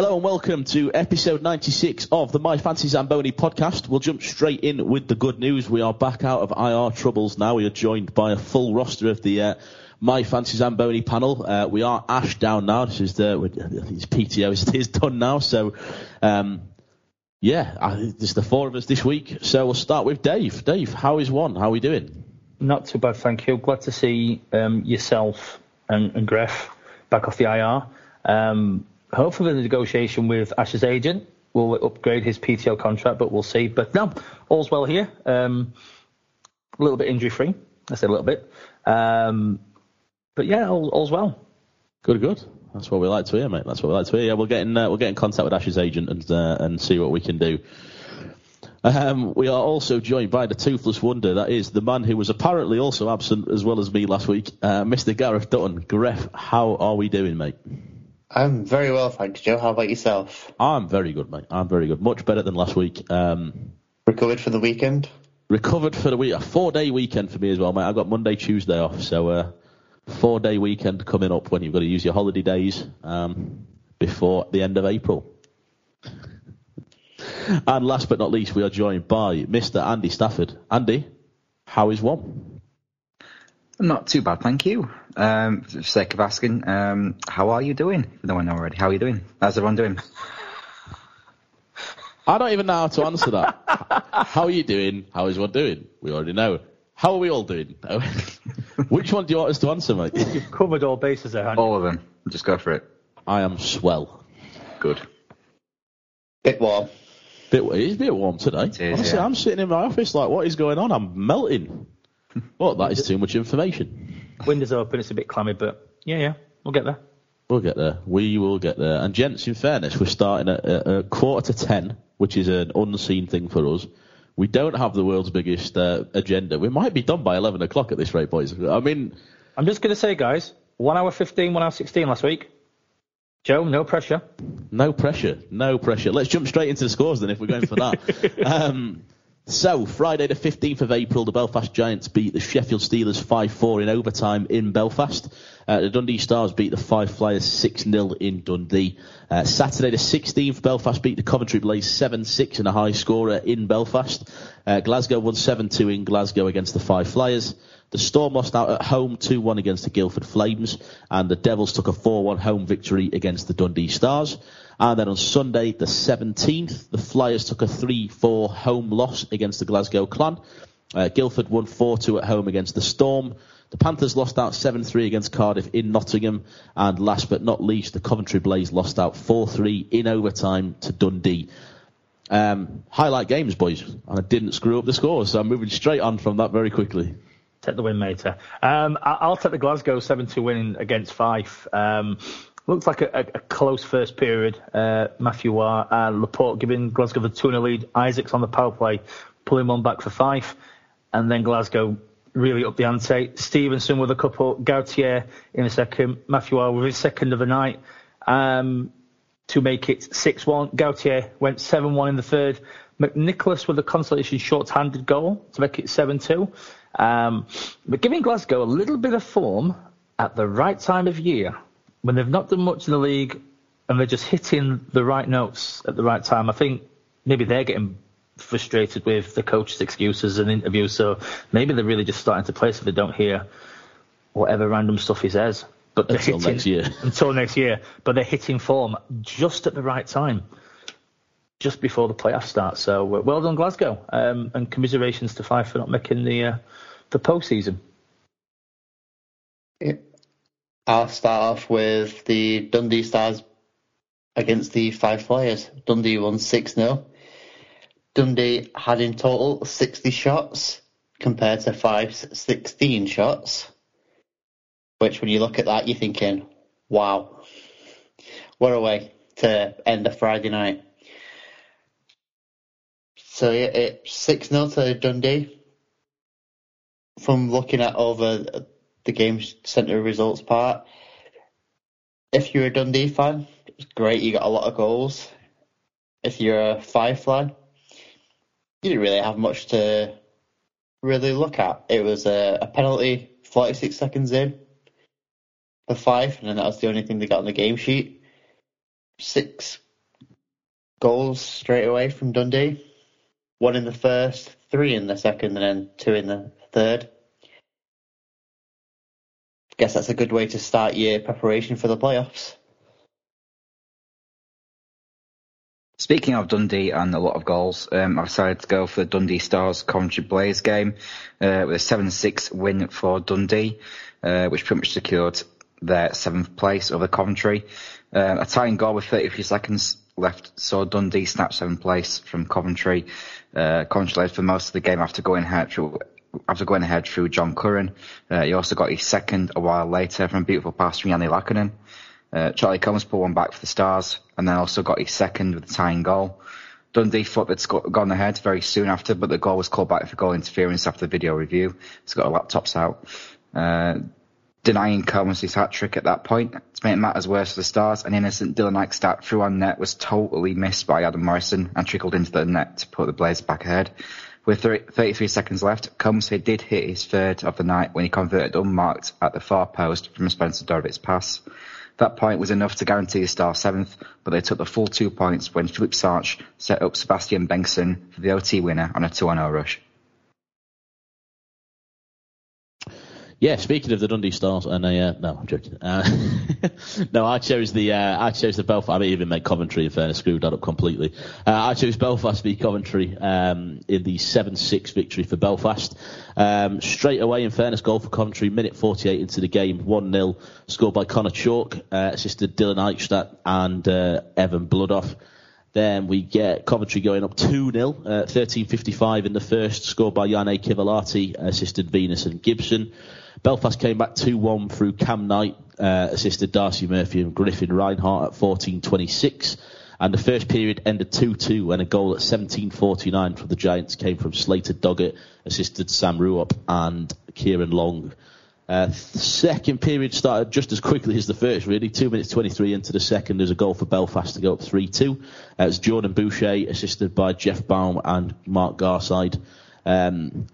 Hello and welcome to episode 96 of the My Fancy Zamboni podcast. We'll jump straight in with the good news. We are back out of IR troubles now. We are joined by a full roster of the uh, My Fancy Zamboni panel. Uh, we are Ash down now. This is the, it's PTO is, is done now. So, um, yeah, I, there's the four of us this week. So we'll start with Dave. Dave, how is one? How are we doing? Not too bad, thank you. Glad to see um, yourself and, and back off the IR. Um, hopefully the negotiation with Ash's agent will upgrade his PTO contract, but we'll see. But no, all's well here. Um, a little bit injury free. I said a little bit. Um, but yeah, all, all's well. Good, good. That's what we like to hear, mate. That's what we like to hear. Yeah, we'll get in. Uh, we'll get in contact with Ash's agent and uh, and see what we can do. Um, we are also joined by the toothless wonder. That is the man who was apparently also absent as well as me last week, uh, Mr. Gareth Dutton. Gareth, how are we doing, mate? I'm very well, thanks, Joe. How about yourself? I'm very good, mate. I'm very good. Much better than last week. Um, recovered for the weekend? Recovered for the week. A four day weekend for me as well, mate. I've got Monday, Tuesday off, so uh, four day weekend coming up when you've got to use your holiday days um, before the end of April. and last but not least, we are joined by Mr. Andy Stafford. Andy, how is one? Not too bad, thank you. Um, for the sake of asking, um, how are you doing? No one know already. How are you doing? How's everyone doing? I don't even know how to answer that. how are you doing? How is one doing? We already know. How are we all doing? Which one do you want us to answer, mate? You've covered all bases there, All of them. Just go for it. I am swell. Good. Bit warm. Bit, it is a bit warm today. It is, Honestly, yeah. I'm sitting in my office like, what is going on? I'm melting. Well, that is too much information. Windows open, it's a bit clammy, but yeah, yeah, we'll get there. We'll get there. We will get there. And gents, in fairness, we're starting at a, quarter to ten, which is an unseen thing for us. We don't have the world's biggest uh, agenda. We might be done by eleven o'clock at this rate, boys. I mean, I'm just going to say, guys, one hour fifteen, one hour sixteen last week. Joe, no pressure. no pressure, no pressure. Let's jump straight into the scores then, if we're going for that. um, so, Friday the 15th of April, the Belfast Giants beat the Sheffield Steelers 5-4 in overtime in Belfast. Uh, the Dundee Stars beat the Fife Flyers 6-0 in Dundee. Uh, Saturday the 16th, Belfast beat the Coventry Blaze 7-6 in a high scorer in Belfast. Uh, Glasgow won 7-2 in Glasgow against the Fife Flyers. The Storm lost out at home 2-1 against the Guildford Flames, and the Devils took a 4-1 home victory against the Dundee Stars. And then on Sunday, the 17th, the Flyers took a 3-4 home loss against the Glasgow Clan. Uh, Guildford won 4-2 at home against the Storm. The Panthers lost out 7-3 against Cardiff in Nottingham. And last but not least, the Coventry Blaze lost out 4-3 in overtime to Dundee. Um, highlight games, boys. And I didn't screw up the scores, so I'm moving straight on from that very quickly. Take the win, mate. Um, I'll take the Glasgow 7-2 win against Fife. Um, looked like a, a, close first period. Uh, Matthew War and Laporte giving Glasgow the 2-0 lead. Isaacs on the power play, pulling one back for Fife. And then Glasgow really up the ante. Stevenson with a couple. Gautier in a second. Matthew War with his second of the night. Um, to make it 6-1. Gautier went 7-1 in the third. McNicholas with a consolation short-handed goal to make it 7-2. Um, but giving Glasgow a little bit of form at the right time of year, when they've not done much in the league and they're just hitting the right notes at the right time, I think maybe they're getting frustrated with the coach's excuses and interviews. So maybe they're really just starting to play so they don't hear whatever random stuff he says. But they're Until hitting, next year. Until next year. But they're hitting form just at the right time, just before the playoffs start. So uh, well done, Glasgow, um, and commiserations to Fife for not making the uh, the postseason. I'll start off with the Dundee Stars against the Fife Flyers. Dundee won 6 0. Dundee had in total 60 shots compared to Fife's 16 shots. Which, when you look at that, you're thinking, wow, what a way to end a Friday night. So yeah, it's 6 0 to Dundee. From looking at over the game's centre results part, if you're a Dundee fan, it's great, you got a lot of goals. If you're a Fife fan, you didn't really have much to really look at. It was a, a penalty 46 seconds in for Fife, and then that was the only thing they got on the game sheet. Six goals straight away from Dundee. One in the first, three in the second, and then two in the third. Guess that's a good way to start your preparation for the playoffs. Speaking of Dundee and a lot of goals, um, I've decided to go for the Dundee Stars Coventry Blaze game uh, with a 7-6 win for Dundee, uh, which pretty much secured their seventh place over Coventry. Uh, a tying goal with 33 seconds left saw Dundee snap seventh place from Coventry. Uh, Coventry led for most of the game after going ahead after going ahead through John Curran. Uh, he also got his second a while later from a beautiful pass from Janne Laakkonen. Uh, Charlie Combs put one back for the Stars and then also got his second with the tying goal. Dundee thought they'd gone ahead very soon after, but the goal was called back for goal interference after the video review. He's got a laptops out. Uh, denying Combs his hat trick at that point to make matters worse for the Stars. An innocent Dylan Eichstadt through on net was totally missed by Adam Morrison and trickled into the net to put the Blazers back ahead. With 33 seconds left, Combs did hit his third of the night when he converted unmarked at the far post from Spencer Dorowitz pass. That point was enough to guarantee Star seventh, but they took the full two points when Filip Sarch set up Sebastian Bengtsson for the OT winner on a 2-0 rush. Yeah, speaking of the Dundee Stars, and uh, no, I'm joking. Uh, no, I chose the uh, I chose the Belfast. I mean, even make Coventry in fairness screwed that up completely. Uh, I chose Belfast v Coventry um, in the seven six victory for Belfast. Um, straight away, in fairness, goal for Coventry, minute 48 into the game, one 0 scored by Connor Chalk, uh, assisted Dylan Eichstadt and uh, Evan Bloodoff. Then we get Coventry going up 2 0, 13.55 in the first, scored by Janne Kivilahti, assisted Venus and Gibson. Belfast came back 2-1 through Cam Knight, uh, assisted Darcy Murphy and Griffin Reinhart at 14.26. And the first period ended 2-2 and a goal at 17.49 for the Giants came from Slater Doggett, assisted Sam Ruopp and Kieran Long. Uh, second period started just as quickly as the first, really. Two minutes 23 into the second, there's a goal for Belfast to go up 3-2. Uh, it's Jordan Boucher, assisted by Jeff Baum and Mark Garside. Um,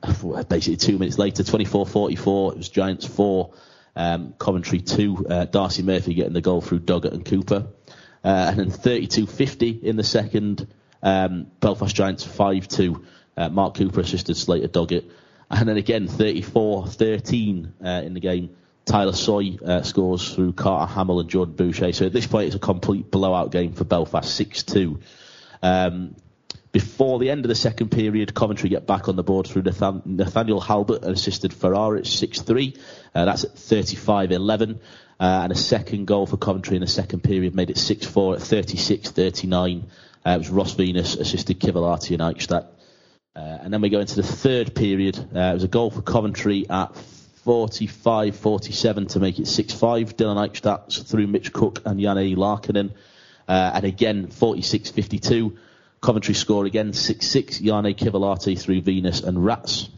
basically, two minutes later, 24-44, it was Giants 4, um, Coventry 2, uh, Darcy Murphy getting the goal through Doggett and Cooper. Uh, and then 32-50 in the second, um, Belfast Giants 5-2, uh, Mark Cooper assisted Slater Doggett. And then again, 34-13 uh, in the game, Tyler Soy uh, scores through Carter Hamill and Jordan Boucher. So at this point, it's a complete blowout game for Belfast, 6-2. Um, before the end of the second period, Coventry get back on the board through Nathan- Nathaniel Halbert and assisted Ferrara at 6-3. Uh, that's at 35-11. Uh, and a second goal for Coventry in the second period made it 6-4 at 36-39. Uh, it was Ross Venus assisted Kivilahti and Eichstadt. Uh, and then we go into the third period. Uh, it was a goal for Coventry at 45-47 to make it 6-5. Dylan Eichstadt through Mitch Cook and Janne Laakkonen. Uh, and again, 46-52. Coventry score again, 6-6. Janne Kivilahti through Venus and Rats.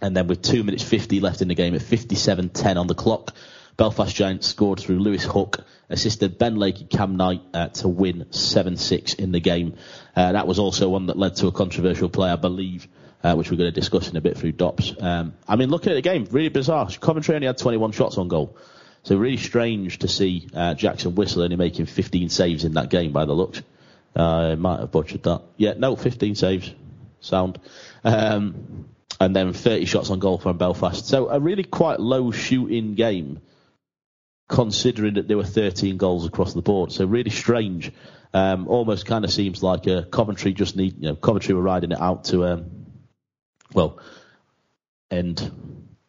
And then with 2 minutes 50 left in the game at 57-10 on the clock, Belfast Giants scored through Lewis Hook, assisted Ben Lake and Cam Knight uh, to win 7-6 in the game. Uh, that was also one that led to a controversial play, I believe, uh, which we're going to discuss in a bit through DOPS. Um, I mean, looking at the game, really bizarre. Coventry only had 21 shots on goal. So really strange to see uh, Jackson Whistle only making 15 saves in that game by the looks. I might have butchered that. Yeah, no, 15 saves. Sound. Um, and then 30 shots on goal from Belfast. So a really quite low shooting game, considering that there were 13 goals across the board. So really strange. Um, almost kind of seems like a Coventry just need, you know, Coventry were riding it out to, um, well, end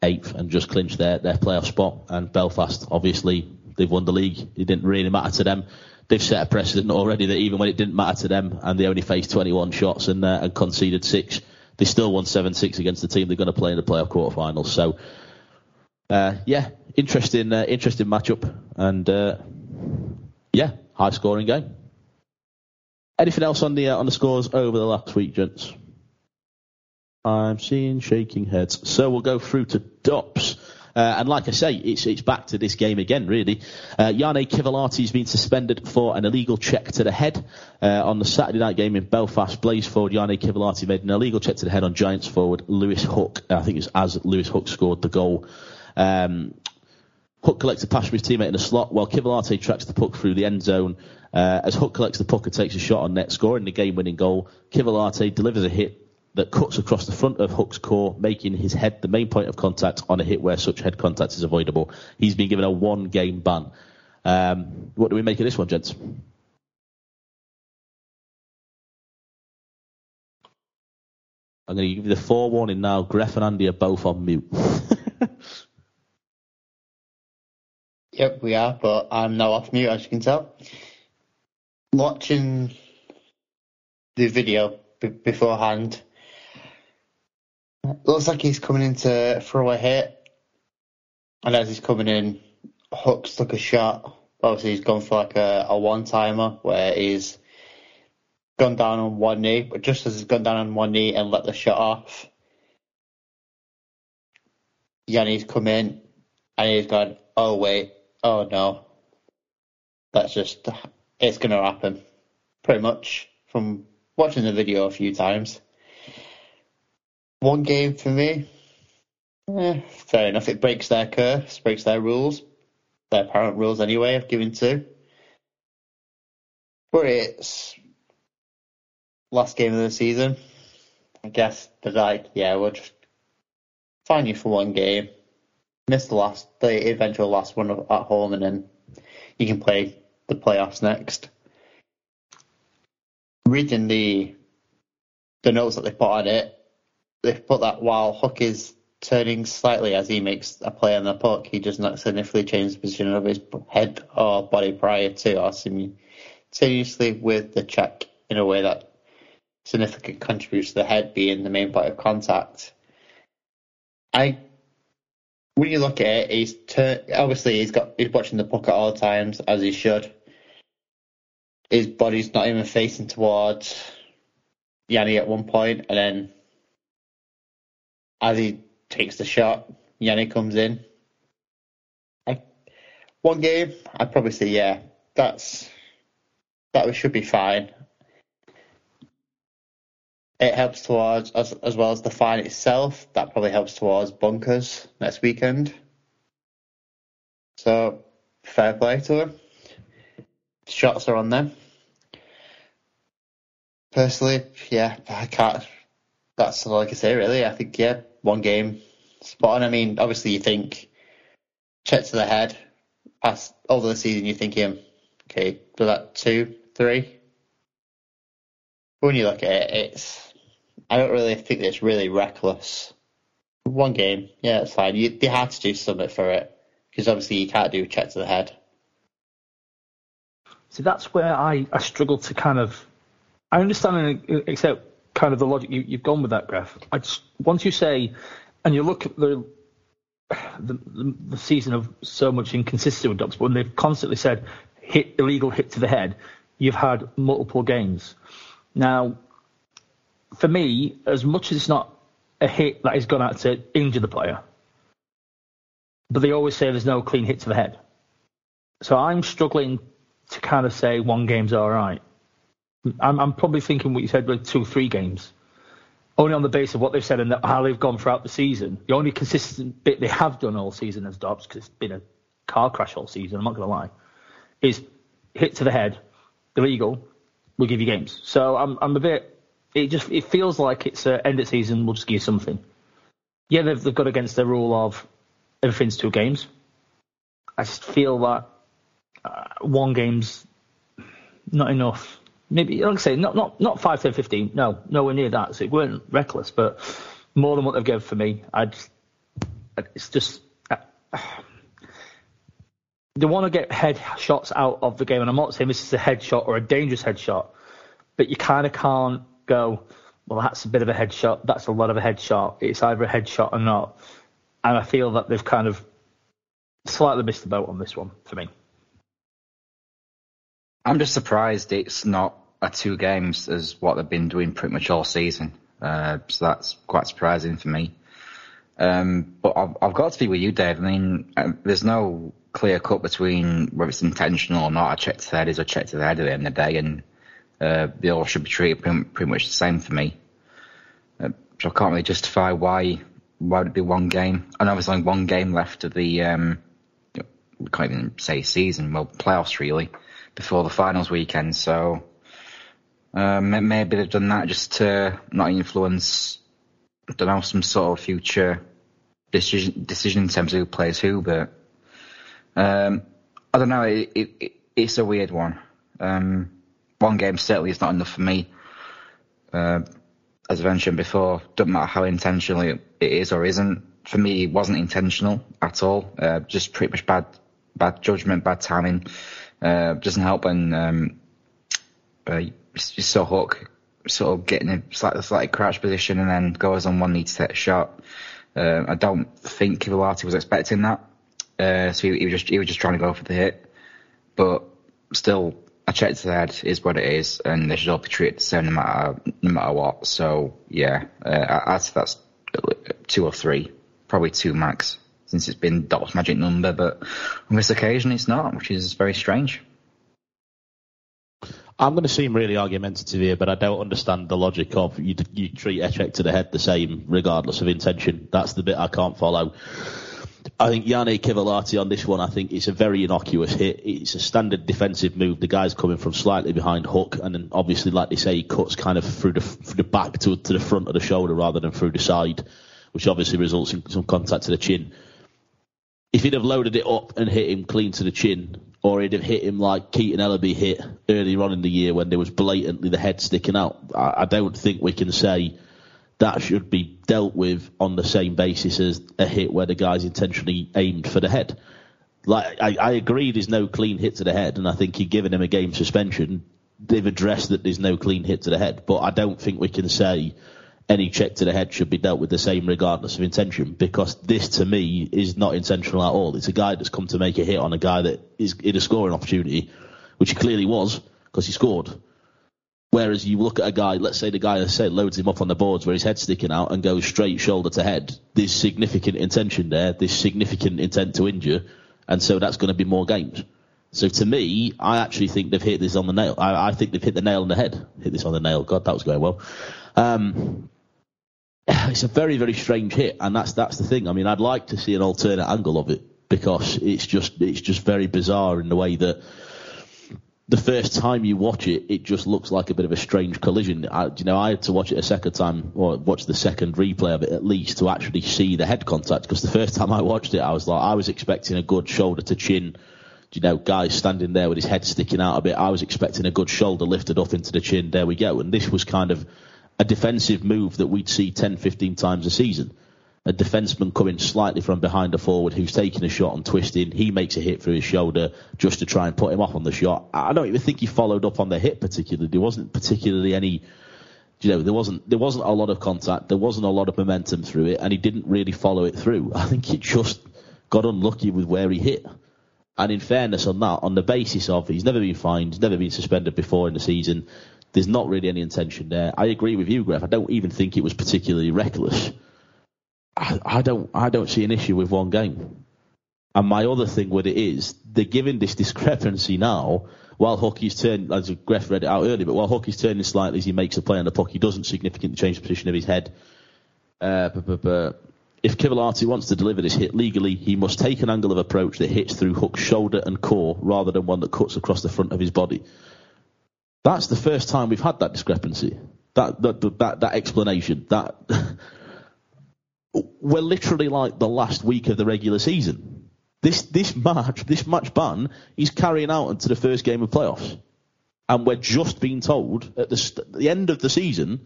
eighth and just clinch their, their playoff spot. And Belfast, obviously, they've won the league. It didn't really matter to them they've set a precedent already that even when it didn't matter to them and they only faced 21 shots and, uh, and conceded six, they still won 7-6 against the team they're going to play in the playoff quarterfinals. So, uh, yeah, interesting, uh, interesting matchup and, uh, yeah, high scoring game. Anything else on the, uh, on the scores over the last week, gents? I'm seeing shaking heads. So we'll go through to DOPS. Uh, and like I say, it's, it's back to this game again, really. Uh, Janne Kivilahti's been suspended for an illegal check to the head. Uh, on the Saturday night game in Belfast, Blaze forward Janne Kivilahti made an illegal check to the head on Giants forward Lewis Hook. I think it was as Lewis Hook scored the goal. Um, Hook collects a pass from his teammate in the slot while Kivilahti tracks the puck through the end zone Uh, as Hook collects the puck and takes a shot on net, scoring the game-winning goal, Kivilahti delivers a hit that cuts across the front of Hook's core, making his head the main point of contact on a hit where such head contact is avoidable. He's been given a one-game ban. Um, what do we make of this one, gents? I'm going to give you the forewarning now. Greff and Andy are both on mute. Yep, we are, but I'm now off mute, as you can tell. Watching the video beforehand, looks like he's coming in to throw a hit, and as he's coming in, Hooks took a shot. Obviously, he's gone for like a, a one timer where he's gone down on one knee, but just as he's gone down on one knee and let the shot off, Janne's come in and he's gone, oh wait, oh no, that's just, it's going to happen. Pretty much from watching the video a few times. One game for me, eh, fair enough. It breaks their curse, breaks their rules, their apparent rules anyway of giving two. But it's last game of the season. I guess they're like, yeah, we'll just fine you for one game. Miss the last, the eventual last one at home, and then you can play the playoffs next. Reading the the notes that they put on it, they've put that while Hook is turning slightly as he makes a play on the puck, he does not significantly change the position of his head or body prior to or simultaneously with the check in a way that significantly contributes to the head being the main point of contact. I when you look at it, he's tur- obviously he's got he's watching the puck at all times as he should. His body's not even facing towards Janne at one point, and then as he takes the shot, Janne comes in. I, one game, I'd probably say yeah, that's that we should be fine. It helps towards as as well as the fine itself. That probably helps towards bunkers next weekend. So fair play to them. Shots are on them. Personally, yeah, I can't. That's all I can say really. I think yeah, one game spot on. I mean, obviously you think check to the head. Past over the season, you're thinking, okay, do that two, three. But when you look at it, it's I don't really think it's really reckless. One game, yeah, it's fine. You, they had to do something for it because obviously you can't do check to the head. See, that's where I, I struggle to kind of. I understand, except kind of the logic you, you've gone with that, Graph. I just once you say, and you look at the the, the, the season of so much inconsistency with Dops, when they've constantly said hit illegal hit to the head, you've had multiple games. Now, for me, as much as it's not a hit that has gone out to injure the player, but they always say there's no clean hit to the head. So I'm struggling to kind of say one game's all right. I'm, I'm probably thinking what you said with two, three games. Only on the basis of what they've said and how they've gone throughout the season. The only consistent bit they have done all season as Dops, because it's been a car crash all season, I'm not going to lie, is hit to the head, illegal, we'll give you games. So I'm, I'm a bit, it just, it feels like it's uh, end of season, we'll just give you something. Yeah, they've, they've got against the rule of everything's two games. I just feel that uh, one game's not enough maybe like I say, not not not five, ten, fifteen. No, nowhere near that. So it weren't reckless, but more than what they've given for me. I just, it's just uh, they want to get head shots out of the game, and I'm not saying this is a headshot or a dangerous headshot, but you kind of can't go. Well, that's a bit of a headshot. That's a lot of a headshot. It's either a headshot or not. And I feel that they've kind of slightly missed the boat on this one for me. I'm just surprised it's not two games as what they've been doing pretty much all season. Uh, so that's quite surprising for me. Um, but I've, I've, got to be with you, Dave. I mean, uh, there's no clear cut between whether it's intentional or not. I checked to the head is a check to the head at the end of the day, and uh, they all should be treated pretty, pretty much the same for me. Uh, so I can't really justify why why would it be one game. And obviously, only one game left of the um, we can't even say season, well, playoffs really before the finals weekend. So uh, maybe they've done that just to not influence, I don't know, some sort of future decision, decision in terms of who plays who. But um, I don't know. It, it, it's a weird one. Um, one game certainly is not enough for me. Uh, as I mentioned before, doesn't matter how intentional it is or isn't. For me, it wasn't intentional at all. Uh, just pretty much bad, bad judgment, bad timing. Uh, doesn't help when um, saw Hook sort of getting a slightly, slightly crouch position and then goes on one knee to take a shot. Uh, I don't think Kivilahti was expecting that, uh, so he, he was just he was just trying to go for the hit. But still, a check to the head is what it is, and they should all be treated the same no matter no matter what. So yeah, uh, I'd say that's two or three, probably two max, since it's been Doc's magic number. But on this occasion, it's not, which is very strange. I'm going to seem really argumentative here, but I don't understand the logic of you, you treat a to the head the same regardless of intention. That's the bit I can't follow. I think Janne Kivilahti on this one, I think it's a very innocuous hit. It's a standard defensive move. The guy's coming from slightly behind hook, and then obviously, like they say, he cuts kind of through the, through the back to, to the front of the shoulder rather than through the side, which obviously results in some contact to the chin. If he'd have loaded it up and hit him clean to the chin, or he'd have hit him like Keaton Ellerby hit earlier on in the year when there was blatantly the head sticking out, I, I don't think we can say that should be dealt with on the same basis as a hit where the guy's intentionally aimed for the head. Like I, I agree, there's no clean hit to the head, and I think you're giving him a game suspension. They've addressed that there's no clean hit to the head, but I don't think we can say any check to the head should be dealt with the same regardless of intention because this to me is not intentional at all. It's a guy that's come to make a hit on a guy that is in a scoring opportunity, which he clearly was because he scored. Whereas you look at a guy, let's say the guy, I say, loads him up on the boards where his head's sticking out and goes straight shoulder to head. There's significant intention there. There's significant intent to injure, and so that's going to be more games. So to me, I actually think they've hit this on the nail. I, I think they've hit the nail on the head. Hit this on the nail. God, that was going well. Um, it's a very, very strange hit, and that's that's the thing. I mean, I'd like to see an alternate angle of it because it's just it's just very bizarre in the way that the first time you watch it, it just looks like a bit of a strange collision. I, you know, I had to watch it a second time, or watch the second replay of it at least, to actually see the head contact. Because the first time I watched it, I was like, I was expecting a good shoulder to chin, you know, guy standing there with his head sticking out a bit. I was expecting a good shoulder lifted up into the chin. There we go. And this was kind of a defensive move that we'd see 10, 15 times a season a defenseman coming slightly from behind a forward who's taking a shot and twisting. He makes a hit through his shoulder just to try and put him off on the shot. I don't even think he followed up on the hit particularly. There wasn't particularly any, you know, there wasn't there wasn't a lot of contact. There wasn't a lot of momentum through it, and he didn't really follow it through. I think he just got unlucky with where he hit. And in fairness on that, on the basis of he's never been fined, he's never been suspended before in the season, there's not really any intention there. I agree with you, Greg. I don't even think it was particularly reckless. I, I don't I don't see an issue with one game. And my other thing with it is they're giving this discrepancy now while Hockey's turned, as Gref read it out earlier, but while Hockey's turning slightly as he makes a play on the puck, he doesn't significantly change the position of his head. Uh, but, but, if Kivilahti wants to deliver this hit legally, he must take an angle of approach that hits through Hook's shoulder and core rather than one that cuts across the front of his body. That's the first time we've had that discrepancy. That that that, that explanation. That we're literally like the last week of the regular season. This this match, this match ban, is carrying out into the first game of playoffs, and we're just being told at the, st- the end of the season,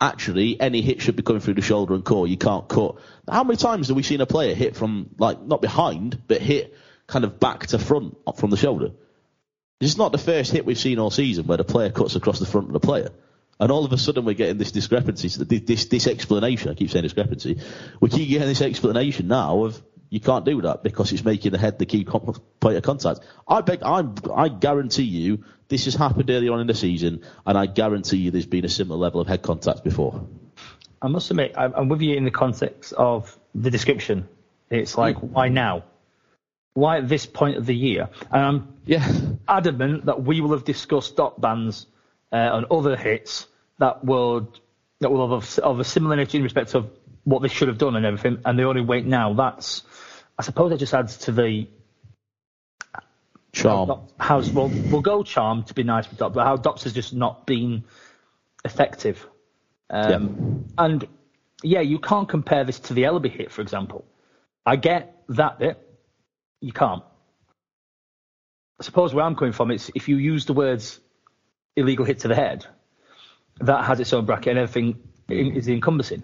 actually any hit should be coming through the shoulder and core. You can't cut. How many times have we seen a player hit from like not behind, but hit kind of back to front from the shoulder? This is not the first hit we've seen all season where the player cuts across the front of the player. And all of a sudden we're getting this discrepancy, this, this explanation, I keep saying discrepancy, we keep getting this explanation now of you can't do that because it's making the head the key point of contact. I beg, I, I guarantee you this has happened earlier on in the season, and I guarantee you there's been a similar level of head contact before. I must admit, I'm with you in the context of the description. It's like, mm. why now? Why at this point of the year? And I'm yeah. adamant that we will have discussed dot bans uh, and other hits that would that will have a, of a similar nature in respect of what they should have done and everything, and they only wait now. That's I suppose it just adds to the Charm. How's well, we'll go charm to be nice with Dops, but how Dops has just not been effective. Um, And yeah, you can't compare this to the Ellerby hit, for example. I get that bit. You can't. I suppose where I'm coming from is if you use the words illegal hit to the head, that has its own bracket and everything is encompassing.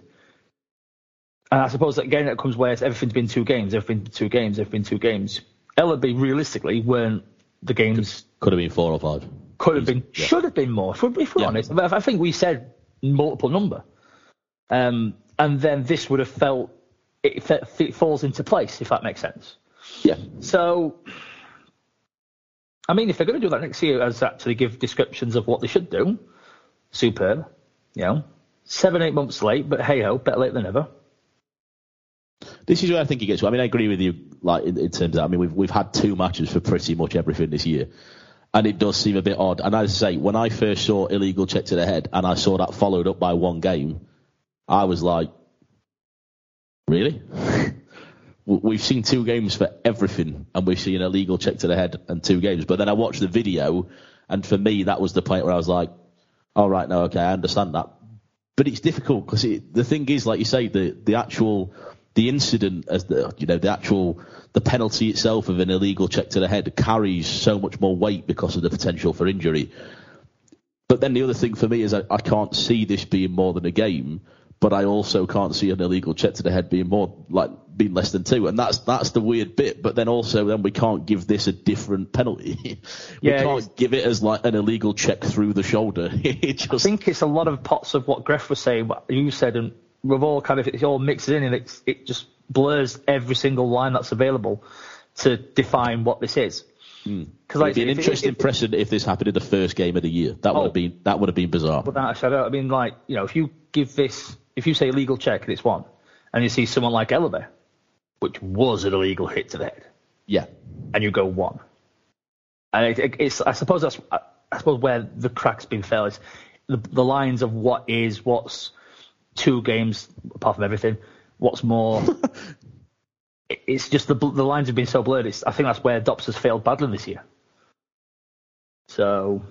And I suppose that again it comes where it's everything's been two games, everything's been two games, everything's been two games. Ellerby realistically weren't the games Could have been four or five. could have been, Yeah. should have been more. If we're, if we're Yeah. honest, But I think we said multiple number, um, and then this would have felt it, it falls into place if that makes sense. Yeah. So, I mean, if they're going to do that next year, as actually give descriptions of what they should do, superb. You know, seven eight months late, but hey ho, better late than never. This is where I think it gets. I mean, I agree with you. Like in, in terms of. I mean, we've we've had two matches for pretty much everything this year, and it does seem a bit odd. And as I say, when I first saw illegal check to the head, and I saw that followed up by one game, I was like, really? We've seen two games for everything, and we've seen illegal check to the head and two games. But then I watched the video, and for me, that was the point where I was like, all right, no, okay, I understand that but it's difficult because the thing is, like you say, the the actual the incident as the you know the actual the penalty itself of an illegal check to the head carries so much more weight because of the potential for injury. But then the other thing for me is I, I can't see this being more than a game, but I also can't see an illegal check to the head being more like being less than two, and that's that's the weird bit. But then also then we can't give this a different penalty. we Yeah, can't give it as like an illegal check through the shoulder. it just I think it's a lot of pots of what Greff was saying, what you said, and we've all kind of it all mixes in, and it's, it just blurs every single line that's available to define what this is. Hmm. Because It'd be an interesting precedent if this happened in the first game of the year. That would Oh. have been that would have been bizarre. without a shadow. I mean, like you know, if you give this, if you say illegal check and it's one, and you see someone like Ellerby, which was an illegal hit to the head, Yeah, and you go one, and it, it, it's I suppose that's I, I suppose where the crack's been fell is the, the lines of what is what's two games apart from everything, what's more. it- it's just the the lines have been so blurred. It's, I think that's where Dops has failed badly this year. So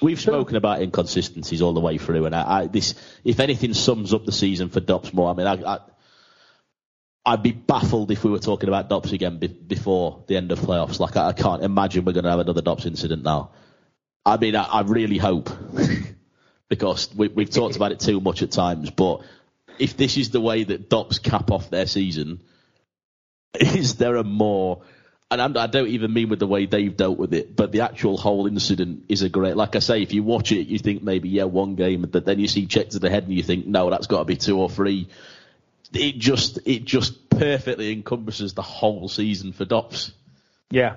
we've spoken about inconsistencies all the way through, and I, I, this, if anything, sums up the season for Dops more. I mean, I, I, I'd be baffled if we were talking about Dops again be, before the end of playoffs. Like I, I can't imagine we're going to have another Dops incident now. I mean, I, I really hope because we, we've talked about it too much at times. But if this is the way that Dops cap off their season, is there a more and I'm, I don't even mean with the way they've dealt with it, but the actual whole incident is a great. Like I say, if you watch it, you think maybe yeah, one game, but then you see check to the head and you think no, that's got to be two or three. It just it just perfectly encompasses the whole season for Dops. yeah.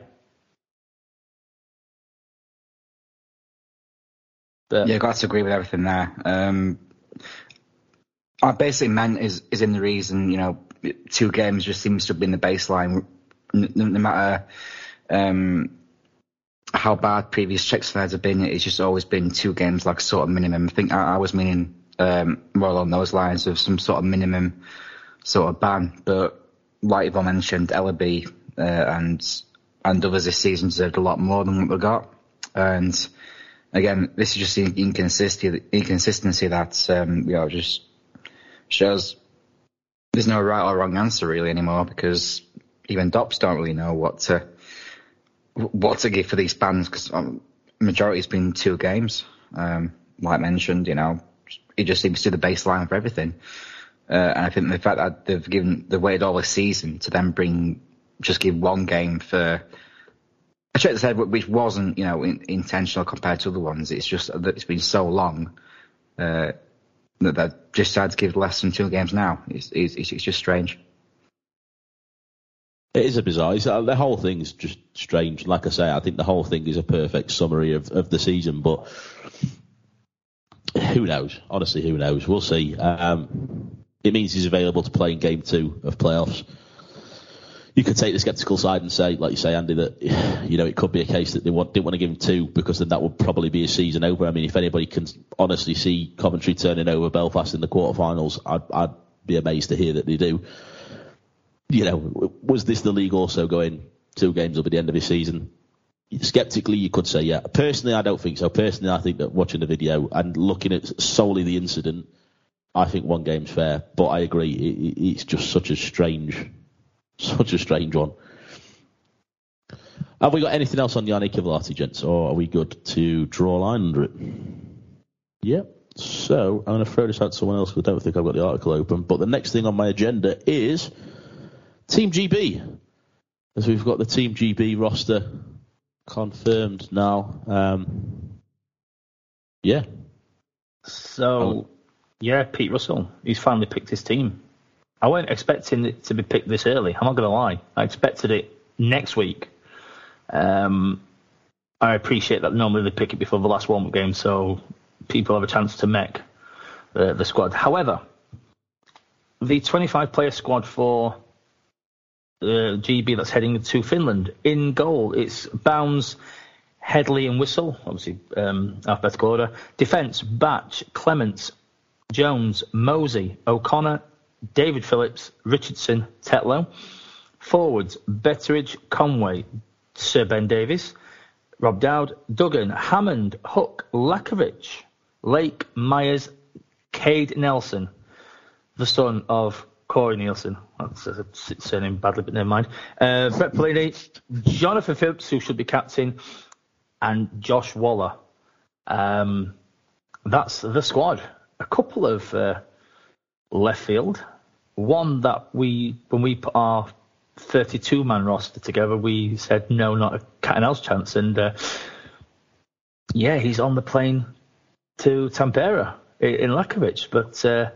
But, Yeah, got to agree with everything there. Um, I basically meant is is in the reason you know two games just seems to have been the baseline. No, no matter um, how bad previous checks have been, it's just always been two games like sort of minimum. I think I, I was meaning um, more along those lines of some sort of minimum sort of ban. But like Yvonne mentioned, Ellerby uh, and and others this season deserved a lot more than what we got. And again, this is just the inconsistency, inconsistency that um, you know just shows there's no right or wrong answer really anymore because even Dops don't really know what to what to give for these bans because um, majority's been two games. Um, like mentioned, you know, it just seems to be the baseline for everything. Uh, and I think the fact that they've given the waited all the season to then bring just give one game for I checked the head, which wasn't, you know, in, intentional compared to other ones. It's just that it's been so long uh, that they just decided to give less than two games now. It's, it's, it's just strange. It is a bizarre. It's, uh, the whole thing's just strange. Like I say, I think the whole thing is a perfect summary of, of the season, but who knows? Honestly, who knows? We'll see. Um, it means he's available to play in game two of playoffs. You could take the sceptical side and say, like you say, Andy, that you know it could be a case that they want, didn't want to give him two because then that would probably be a season over. I mean, if anybody can honestly see Coventry turning over Belfast in the quarterfinals, I'd, I'd be amazed to hear that they do you know, was this the league also going two games up at the end of his season? skeptically, you could say yeah. Personally, I don't think so. Personally, I think that watching the video and looking at solely the incident, I think one game's fair. But I agree, it, it's just such a strange, such a strange one. Have we got anything else on Yannick Kivilahti, gents, or are we good to draw a line under it? Yep. So I'm going to throw this out to someone else because I don't think I've got the article open. But the next thing on my agenda is Team GB, as we've got the Team GB roster confirmed now. Um, yeah. So, yeah, Pete Russell, he's finally picked his team. I weren't expecting it to be picked this early. I'm not going to lie. I expected it next week. Um, I appreciate that normally they pick it before the last warm-up game, so people have a chance to mech the, the squad. However, the 25-player squad for uh, GB that's heading to Finland in goal, it's Bowns, Headley, and Whistle, obviously um, alphabetical order. Defence: Batch, Clements, Jones, Mosey, O'Connor, David Phillips, Richardson, Tetlow. Forwards: Betteridge, Conway, Sir Ben Davies, Rob Dowd, Duggan, Hammond, Hook, Lachowicz, Lake, Myers, Cade Nelson, the son of Corey Neilson. That's a surname badly, but never mind. Uh, Brett Perlini, Jonathan Phillips, who should be captain, and Josh Waller. Um, that's the squad. A couple of uh, left field. One that we, when we put our 32 man roster together, we said no, not a cat and mouse chance. And uh, yeah, he's on the plane to Tampere in, in Lachowicz. But uh,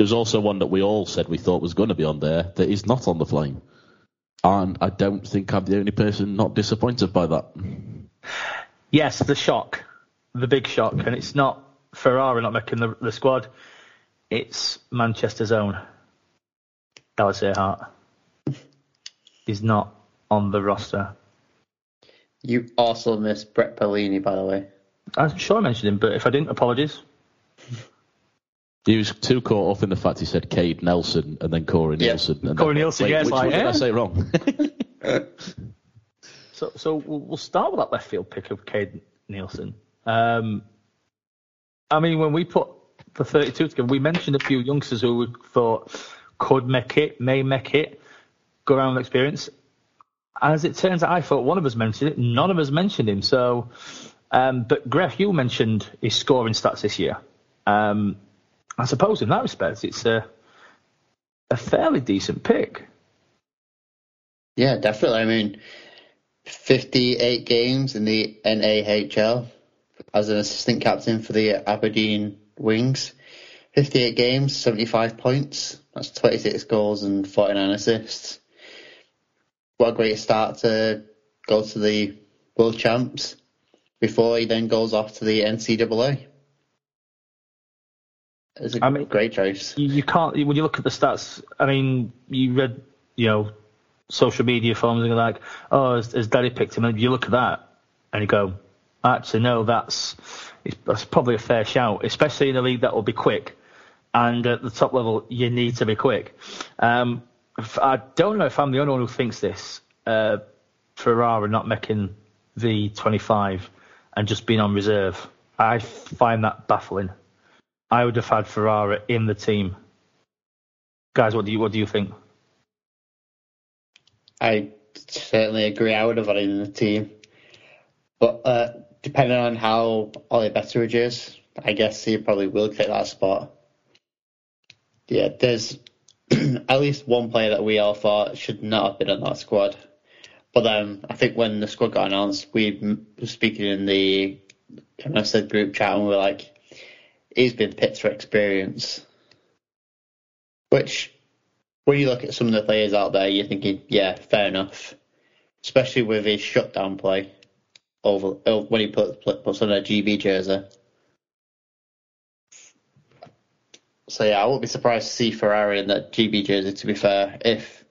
There's also one that we all said we thought was going to be on there that is not on the plane. And I don't think I'm the only person not disappointed by that. yes, the shock, the big shock. And it's not Ferrara not making the, the squad, it's Manchester's own. Dallas Ehrhardt is not on the roster. You also missed Brett Perlini, by the way. I'm sure I mentioned him, but if I didn't, apologies. He was too caught up in the fact he said Cade Nelson and then Corey Yeah. Neilson. And Corey then, Neilson, wait, yeah, which like, one did eh? I say wrong? So, so we'll we'll start with that left field pick of Cade Neilson. Um, I mean, when we put the 32 together, we mentioned a few youngsters who we thought could make it, may make it, go around with experience. As it turns out, I thought one of us mentioned it, none of us mentioned him. So, um, but Gref, you mentioned his scoring stats this year. Um, I suppose in that respect, it's a a fairly decent pick. Yeah, definitely. I mean, 58 games in the NAHL as an assistant captain for the Aberdeen Wings. 58 games, 75 points. That's 26 goals and 49 assists. What a great start to go to the World Champs before he then goes off to the NCAA. It's a I mean- great choice. you, you can't when you look at the stats. I mean, you read you know social media forums and you're like, oh, has, has Daddy picked him? And you look at that and you go, actually, no, that's it's, that's probably a fair shout, especially in a league that will be quick. And at the top level, you need to be quick. Um, I don't know if I'm the only one who thinks this. Uh, Ferrara not making the 25 and just being on reserve. I find that baffling. I would have had Ferrara in the team. Guys, what do you what do you think? I certainly agree. I would have had him in the team. But uh, depending on how Ollie Betteridge is, I guess he probably will take that spot. Yeah, there's at least one player that we all thought should not have been on that squad. But um, I think when the squad got announced, we were speaking in the MSN group chat and we were like, he's been picked for experience. Which when you look at some of the players out there, you're thinking, yeah, fair enough. Especially with his shutdown play over oh, when he put, puts on a GB jersey. So yeah, I wouldn't be surprised to see Ferrara in that GB jersey. To be fair, if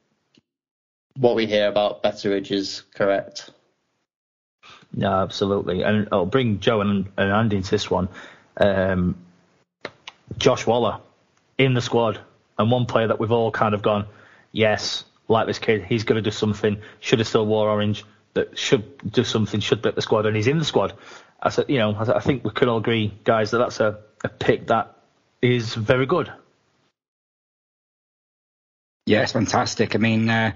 what we hear about Betteridge is correct. No, absolutely. And I'll bring Joe and, and Andy into this one. Um, Josh Waller in the squad, and one player that we've all kind of gone, yes, like this kid, he's going to do something. Should have still wore orange. that should do something, should pick the squad, and he's in the squad. I said, you know, I think we can all agree, guys, that that's a, a pick that is very good. Yeah, it's fantastic. I mean, uh,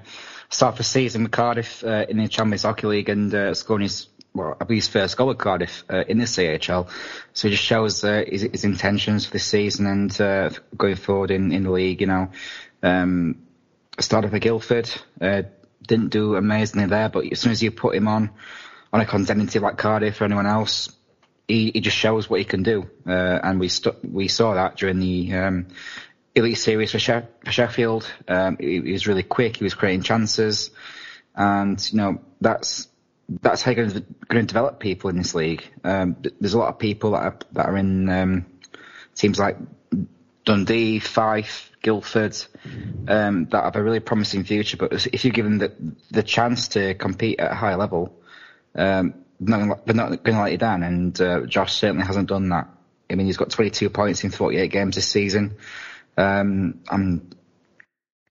start the season with Cardiff uh, in the Champions Hockey League and uh, scoring his, well, I believe his first goal at Cardiff uh, in the CHL. So it just shows uh, his, his, intentions for this season and uh, going forward in, in the league. You know, um, started for Guildford, uh, didn't do amazingly there, but as soon as you put him on on a contending team like Cardiff or anyone else, he, he just shows what he can do. and we st- we saw that during the um, elite series for, she- for Sheffield. Um, he, he, was really quick. He was creating chances, and you know that's that's how you're going to, develop people in this league. Um, there's a lot of people that are, that are in um, teams like Dundee, Fife, Guildford um, that have a really promising future. But if you give them the the chance to compete at a high level, um, they're not, going to let you down. And uh, Josh certainly hasn't done that. I mean, he's got 22 points in 48 games this season. Um, I'm,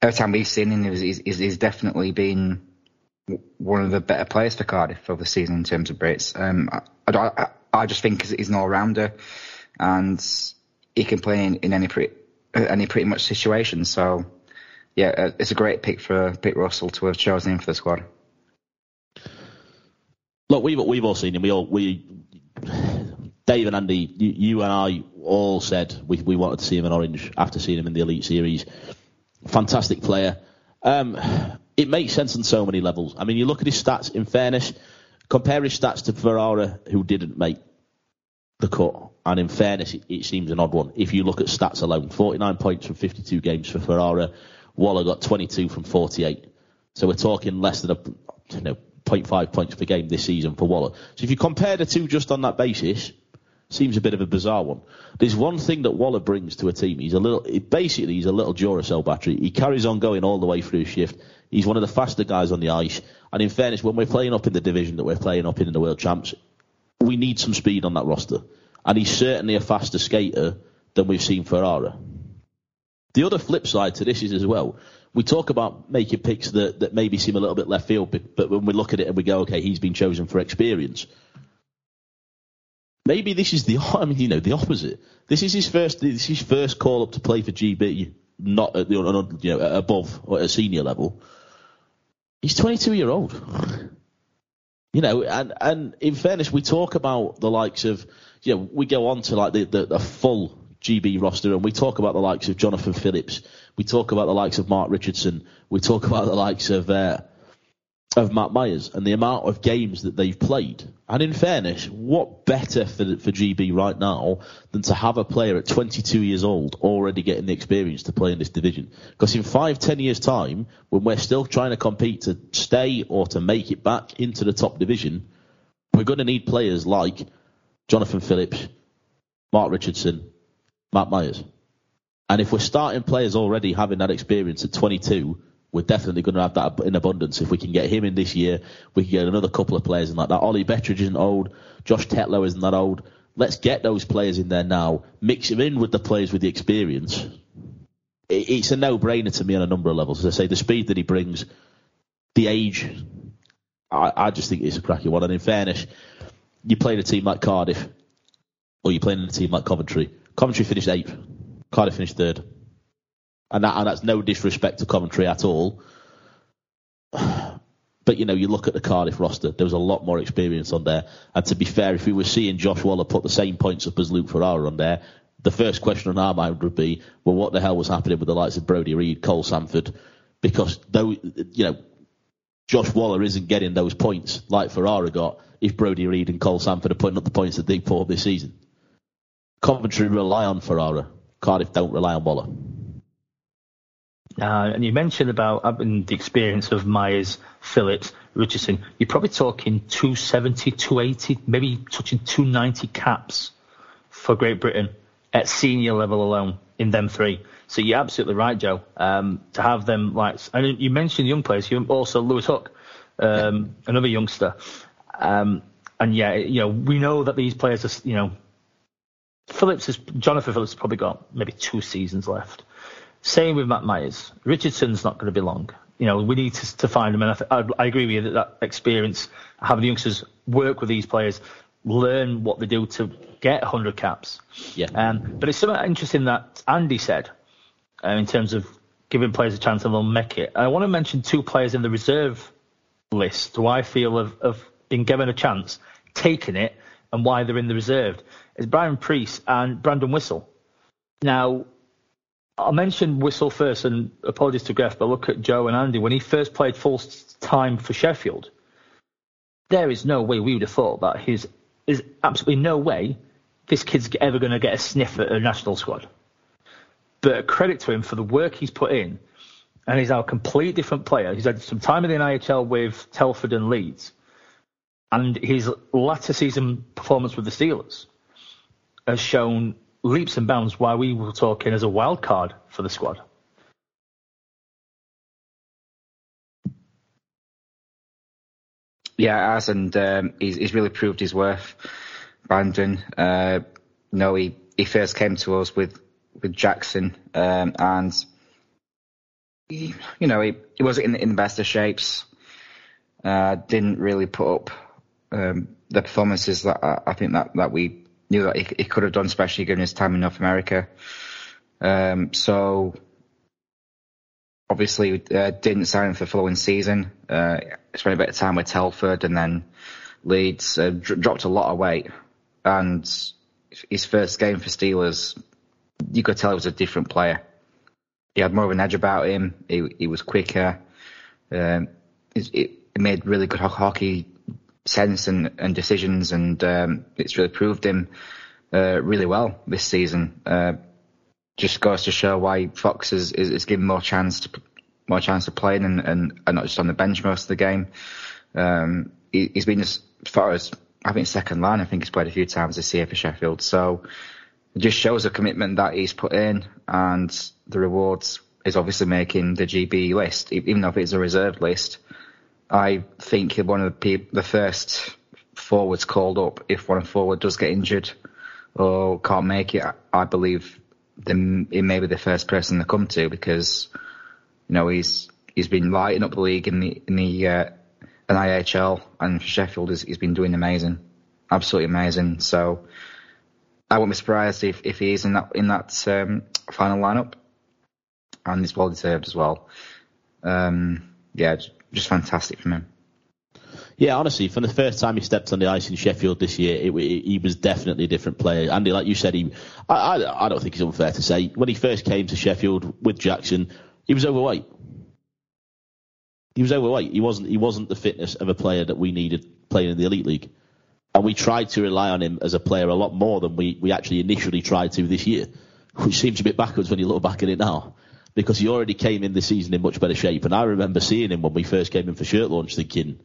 every time we've seen him, he's, he's, he's, definitely been one of the better players for Cardiff over the season in terms of Brits. Um, I, I, I, just think he's an all-rounder and he can play in, in any pretty, any pretty much situation. So, yeah, uh, it's a great pick for Pete Russell to have chosen him for the squad. Look, we've we've all seen him. We all we Dave and Andy, you, you, and I all said we, we wanted to see him in Orange after seeing him in the Elite Series. Fantastic player. Um, it makes sense on so many levels. I mean, you look at his stats. In fairness, compare his stats to Ferrara, who didn't make the cut. And in fairness, it, it seems an odd one. If you look at stats alone, 49 points from 52 games for Ferrara. Waller got 22 from 48. So we're talking less than a you know 0.5 points per game this season for Waller. So if you compare the two just on that basis, seems a bit of a bizarre one. There's one thing that Waller brings to a team. He's a little, basically, he's a little Duracell battery. He carries on going all the way through shift. He's one of the faster guys on the ice. And in fairness, when we're playing up in the division that we're playing up in in the World Champs, we need some speed on that roster. And he's certainly a faster skater than we've seen Ferrara. The other flip side to this is as well, we talk about making picks that, that maybe seem a little bit left field, but when we look at it and we go, okay, he's been chosen for experience. Maybe this is the I mean, you know, the opposite. This is his first. This is his first call up to play for GB, not at the you know above or at a senior level. He's 22 year old. You know, and and in fairness, we talk about the likes of, you know, we go on to like the, the, the full GB roster, and we talk about the likes of Jonathan Phillips, we talk about the likes of Mark Richardson, we talk about the likes of uh, of Matt Myers and the amount of games that they've played. And in fairness, what better for for GB right now than to have a player at 22 years old already getting the experience to play in this division? Because in five, ten years time, when we're still trying to compete to stay or to make it back into the top division, we're going to need players like Jonathan Phillips, Mark Richardson, Matt Myers. And if we're starting players already having that experience at 22, we're definitely going to have that in abundance. If we can get him in this year, we can get another couple of players in like that. Ollie Betteridge isn't old. Josh Tetlow isn't that old. Let's get those players in there now. Mix him in with the players with the experience. It's a no-brainer to me on a number of levels. As I say, the speed that he brings, the age, I, I just think it's a cracking one. And in fairness, you play in a team like Cardiff, or you're playing in a team like Coventry. Coventry finished eighth. Cardiff finished third and, that, and that's no disrespect to Coventry at all. But you know, you look at the Cardiff roster. There was a lot more experience on there. And to be fair, if we were seeing Josh Waller put the same points up as Luke Ferrara on there, the first question on our mind would be, well, what the hell was happening with the likes of Brodie Reid, Cole Sanford? Because though you know, Josh Waller isn't getting those points like Ferrara got if Brodie Reid and Cole Sanford are putting up the points that they put this season. Coventry rely on Ferrara. Cardiff don't rely on Waller. Uh, and you mentioned about having the experience of Myers, Phillips, Richardson. You're probably talking 270, 280, maybe touching 290 caps for Great Britain at senior level alone in them three. So you're absolutely right, Joe. Um, to have them like, and you mentioned young players. You also Lewis Hook, um, another youngster. Um, and yeah, you know, we know that these players are, you know, Phillips is Jonathan Phillips has probably got maybe two seasons left. Same with Matt Myers. Richardson's not going to be long. you know, we need to, to find them. And I, th- I, I, agree with you that that experience, having the youngsters work with these players, learn what they do to get 100 caps. Yeah. Um, but it's something interesting that Andy said uh, in terms of giving players a chance and they'll make it. I want to mention two players in the reserve list who I feel have, have been given a chance, taken it, and why they're in the reserve. It's Brian Preece and Brandon Whistle. Now, I'll mention Whistle first, and apologies to Gref, but look at Joe and Andy. When he first played full time for Sheffield, there is no way we would have thought that his is absolutely no way this kid's ever going to get a sniff at a national squad. But credit to him for the work he's put in, and he's now a complete different player. He's had some time in the NIHL with Telford and Leeds, and his latter season performance with the Steelers has shown leaps and bounds why we were talking as a wild card for the squad. Yeah, as and um, he's, he's really proved his worth. Brandon, uh, no, he, he first came to us with with Jackson, um, and he, you know he, he wasn't in, in the best of shapes. Uh, didn't really put up um, the performances that I, I, think that, that we knew that he, he, could have done, especially given his time in North America. Um, so obviously uh, didn't sign for the following season. Uh, spent a bit of time with Telford and then Leeds. Uh, dr- dropped a lot of weight, and his first game for Steelers, you could tell he was a different player. He had more of an edge about him. He, he was quicker. Um, it, made really good hockey sense and, and decisions, and um, it's really proved him uh, really well this season. Uh, just goes to show why Fox is, is, is given more chance to more chance of playing and, and, and not just on the bench most of the game. Um, he, has been as far as I think second line. I think he's played a few times this year for Sheffield. So it just shows the commitment that he's put in and the rewards is obviously making the GB list, even though it's a reserved list. I think one of the, the first forwards called up if one forward does get injured or can't make it. I believe then he may be the first person to come to because you know he's he's been lighting up the league in the in the uh, NIHL and for Sheffield he's, he's been doing amazing, absolutely amazing. So I wouldn't be surprised if, if he is in that in that um, final lineup, and it's well deserved as well. Um, yeah, just fantastic from him. Yeah, honestly, from the first time he stepped on the ice in Sheffield this year, it, it, he was definitely a different player. Andy, like you said, he, I, I, I don't think it's unfair to say when he first came to Sheffield with Jackson, he was overweight. He was overweight. He wasn't. He wasn't the fitness of a player that we needed playing in the elite league, and we tried to rely on him as a player a lot more than we, we actually initially tried to this year, which seems a bit backwards when you look back at it now, because he already came in the season in much better shape. And I remember seeing him when we first came in for shirt launch, thinking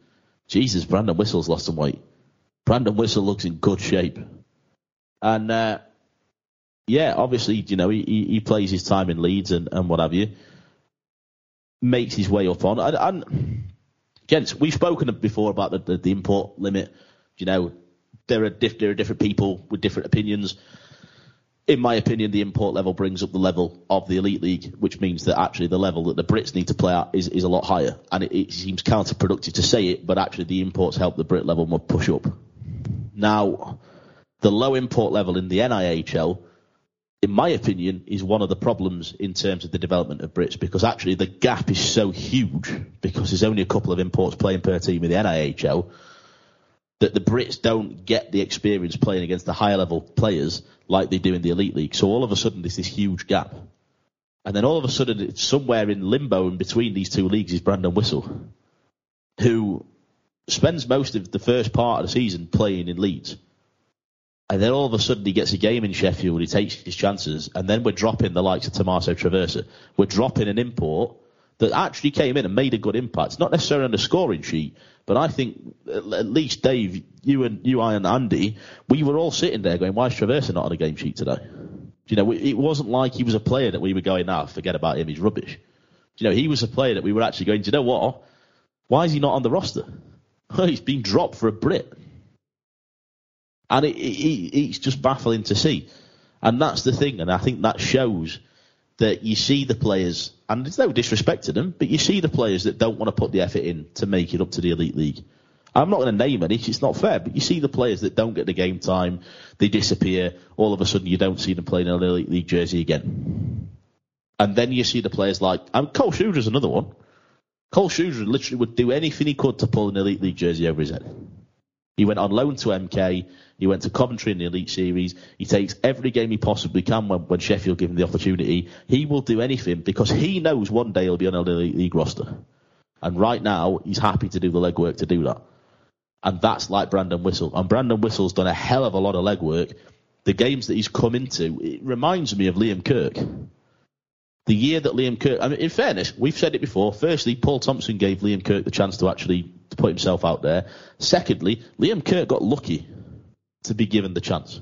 Jesus, Brandon Whistle's lost some weight. Brandon Whistle looks in good shape. And, uh, yeah, obviously, you know, he, he plays his time in Leeds and, and what have you. Makes his way up on. And, and gents, we've spoken before about the, the, the import limit. You know, there are, diff, there are different people with different opinions in my opinion, the import level brings up the level of the elite league, which means that actually the level that the Brits need to play at is, is a lot higher. And it, it seems counterproductive to say it, but actually the imports help the Brit level more push up. Now, the low import level in the NIHL, in my opinion, is one of the problems in terms of the development of Brits because actually the gap is so huge because there's only a couple of imports playing per team in the NIHL that the Brits don't get the experience playing against the higher level players like they do in the Elite League. So all of a sudden there's this huge gap. And then all of a sudden it's somewhere in limbo in between these two leagues is Brandon Whistle, who spends most of the first part of the season playing in Leeds. And then all of a sudden he gets a game in Sheffield, he takes his chances, and then we're dropping the likes of Tommaso Traversa. We're dropping an import that actually came in and made a good impact. It's not necessarily on the scoring sheet, but I think at least Dave, you and you, I and Andy, we were all sitting there going, "Why is Traversa not on a game sheet today?" You know, it wasn't like he was a player that we were going, "Ah, forget about him, he's rubbish." You know, he was a player that we were actually going, "Do you know what? Why is he not on the roster? he's been dropped for a Brit." And it, it, it's just baffling to see. And that's the thing, and I think that shows that you see the players, and there's no disrespect to them, but you see the players that don't want to put the effort in to make it up to the elite league. I'm not going to name any, it's not fair, but you see the players that don't get the game time, they disappear, all of a sudden you don't see them playing in an elite league jersey again. And then you see the players like, and Cole Shudra's another one. Cole Shooter literally would do anything he could to pull an elite league jersey over his head. He went on loan to MK. He went to Coventry in the Elite Series. He takes every game he possibly can when, when Sheffield give him the opportunity. He will do anything because he knows one day he'll be on an Elite League roster. And right now, he's happy to do the legwork to do that. And that's like Brandon Whistle. And Brandon Whistle's done a hell of a lot of legwork. The games that he's come into, it reminds me of Liam Kirk the year that Liam Kirk, I mean, in fairness, we've said it before. Firstly, Paul Thompson gave Liam Kirk the chance to actually put himself out there. Secondly, Liam Kirk got lucky to be given the chance.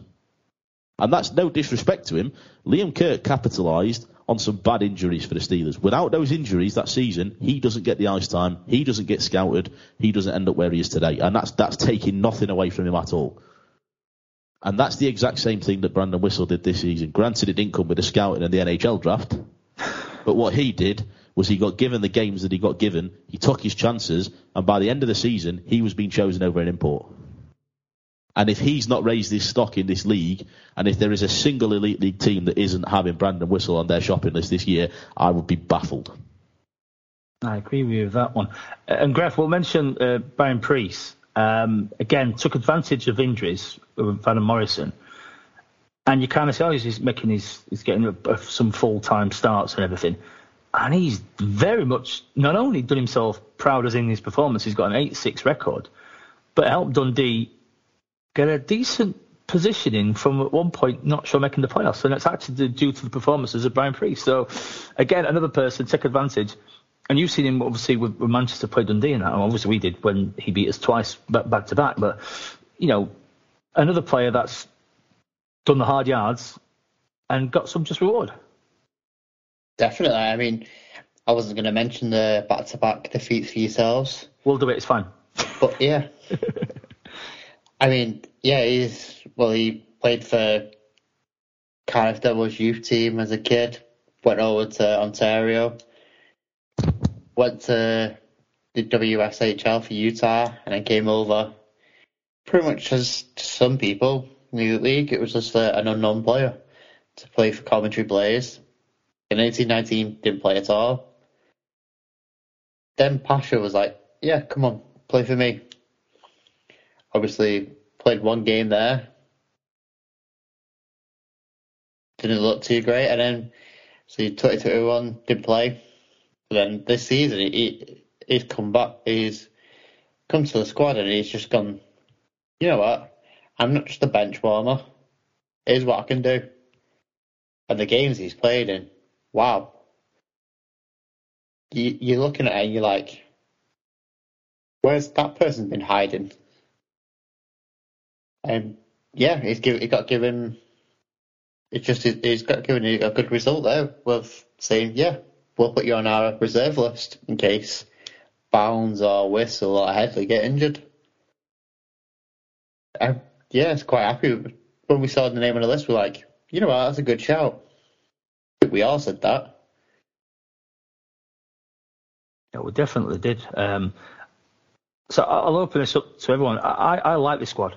And that's no disrespect to him. Liam Kirk capitalised on some bad injuries for the Steelers. Without those injuries that season, he doesn't get the ice time. He doesn't get scouted. He doesn't end up where he is today. And that's, that's taking nothing away from him at all. And that's the exact same thing that Brandon Whistle did this season. Granted, it didn't come with the scouting and the NHL draft. But what he did was he got given the games that he got given, he took his chances, and by the end of the season, he was being chosen over an import. And if he's not raised his stock in this league, and if there is a single elite league team that isn't having Brandon Whistle on their shopping list this year, I would be baffled. I agree with you with that one. Uh, and Gref, we'll mention uh, Brian Priest. Um, again, took advantage of injuries with Van Morrison and you kind of say, oh, he's making his, he's getting some full time starts and everything. And he's very much not only done himself proud as in his performance, he's got an 8 6 record, but helped Dundee get a decent positioning from at one point not sure making the playoffs. And it's actually due to the performances of Brian Priest. So, again, another person take advantage. And you've seen him obviously with, with Manchester play Dundee and that. Obviously we did when he beat us twice back, back to back. But, you know, another player that's done the hard yards, and got some just reward. Definitely. I mean, I wasn't going to mention the back-to-back defeats for yourselves. We'll do it. It's fine. But yeah, I mean, yeah, he's well. He played for Cardiff Devils youth team as a kid. Went over to Ontario. Went to the WSHL for Utah, and then came over. Pretty much as some people, knew the league. It was just a, an unknown player to play for Coventry Blaze. In 1819, didn't play at all. Then Pasha was like, "Yeah, come on, play for me." Obviously, played one game there. Didn't look too great, and then so 2021 didn't play. But then this season, he, he's come back. He's come to the squad, and he's just gone. You know what? I'm not just a bench warmer. Here's what I can do. And the games he's played in, wow. You, you're looking at it and you're like, where's that person been hiding? And yeah, he's give, he got given. It's just he's got given a good result there with saying, yeah, we'll put you on our reserve list in case Bowns or Whistle or Headley get injured. I, yeah, it's quite happy. When we saw the name on the list, we're like, you know what, that's a good shout. We all said that. Yeah, we definitely did. Um, so I'll open this up to everyone. I, I like this squad.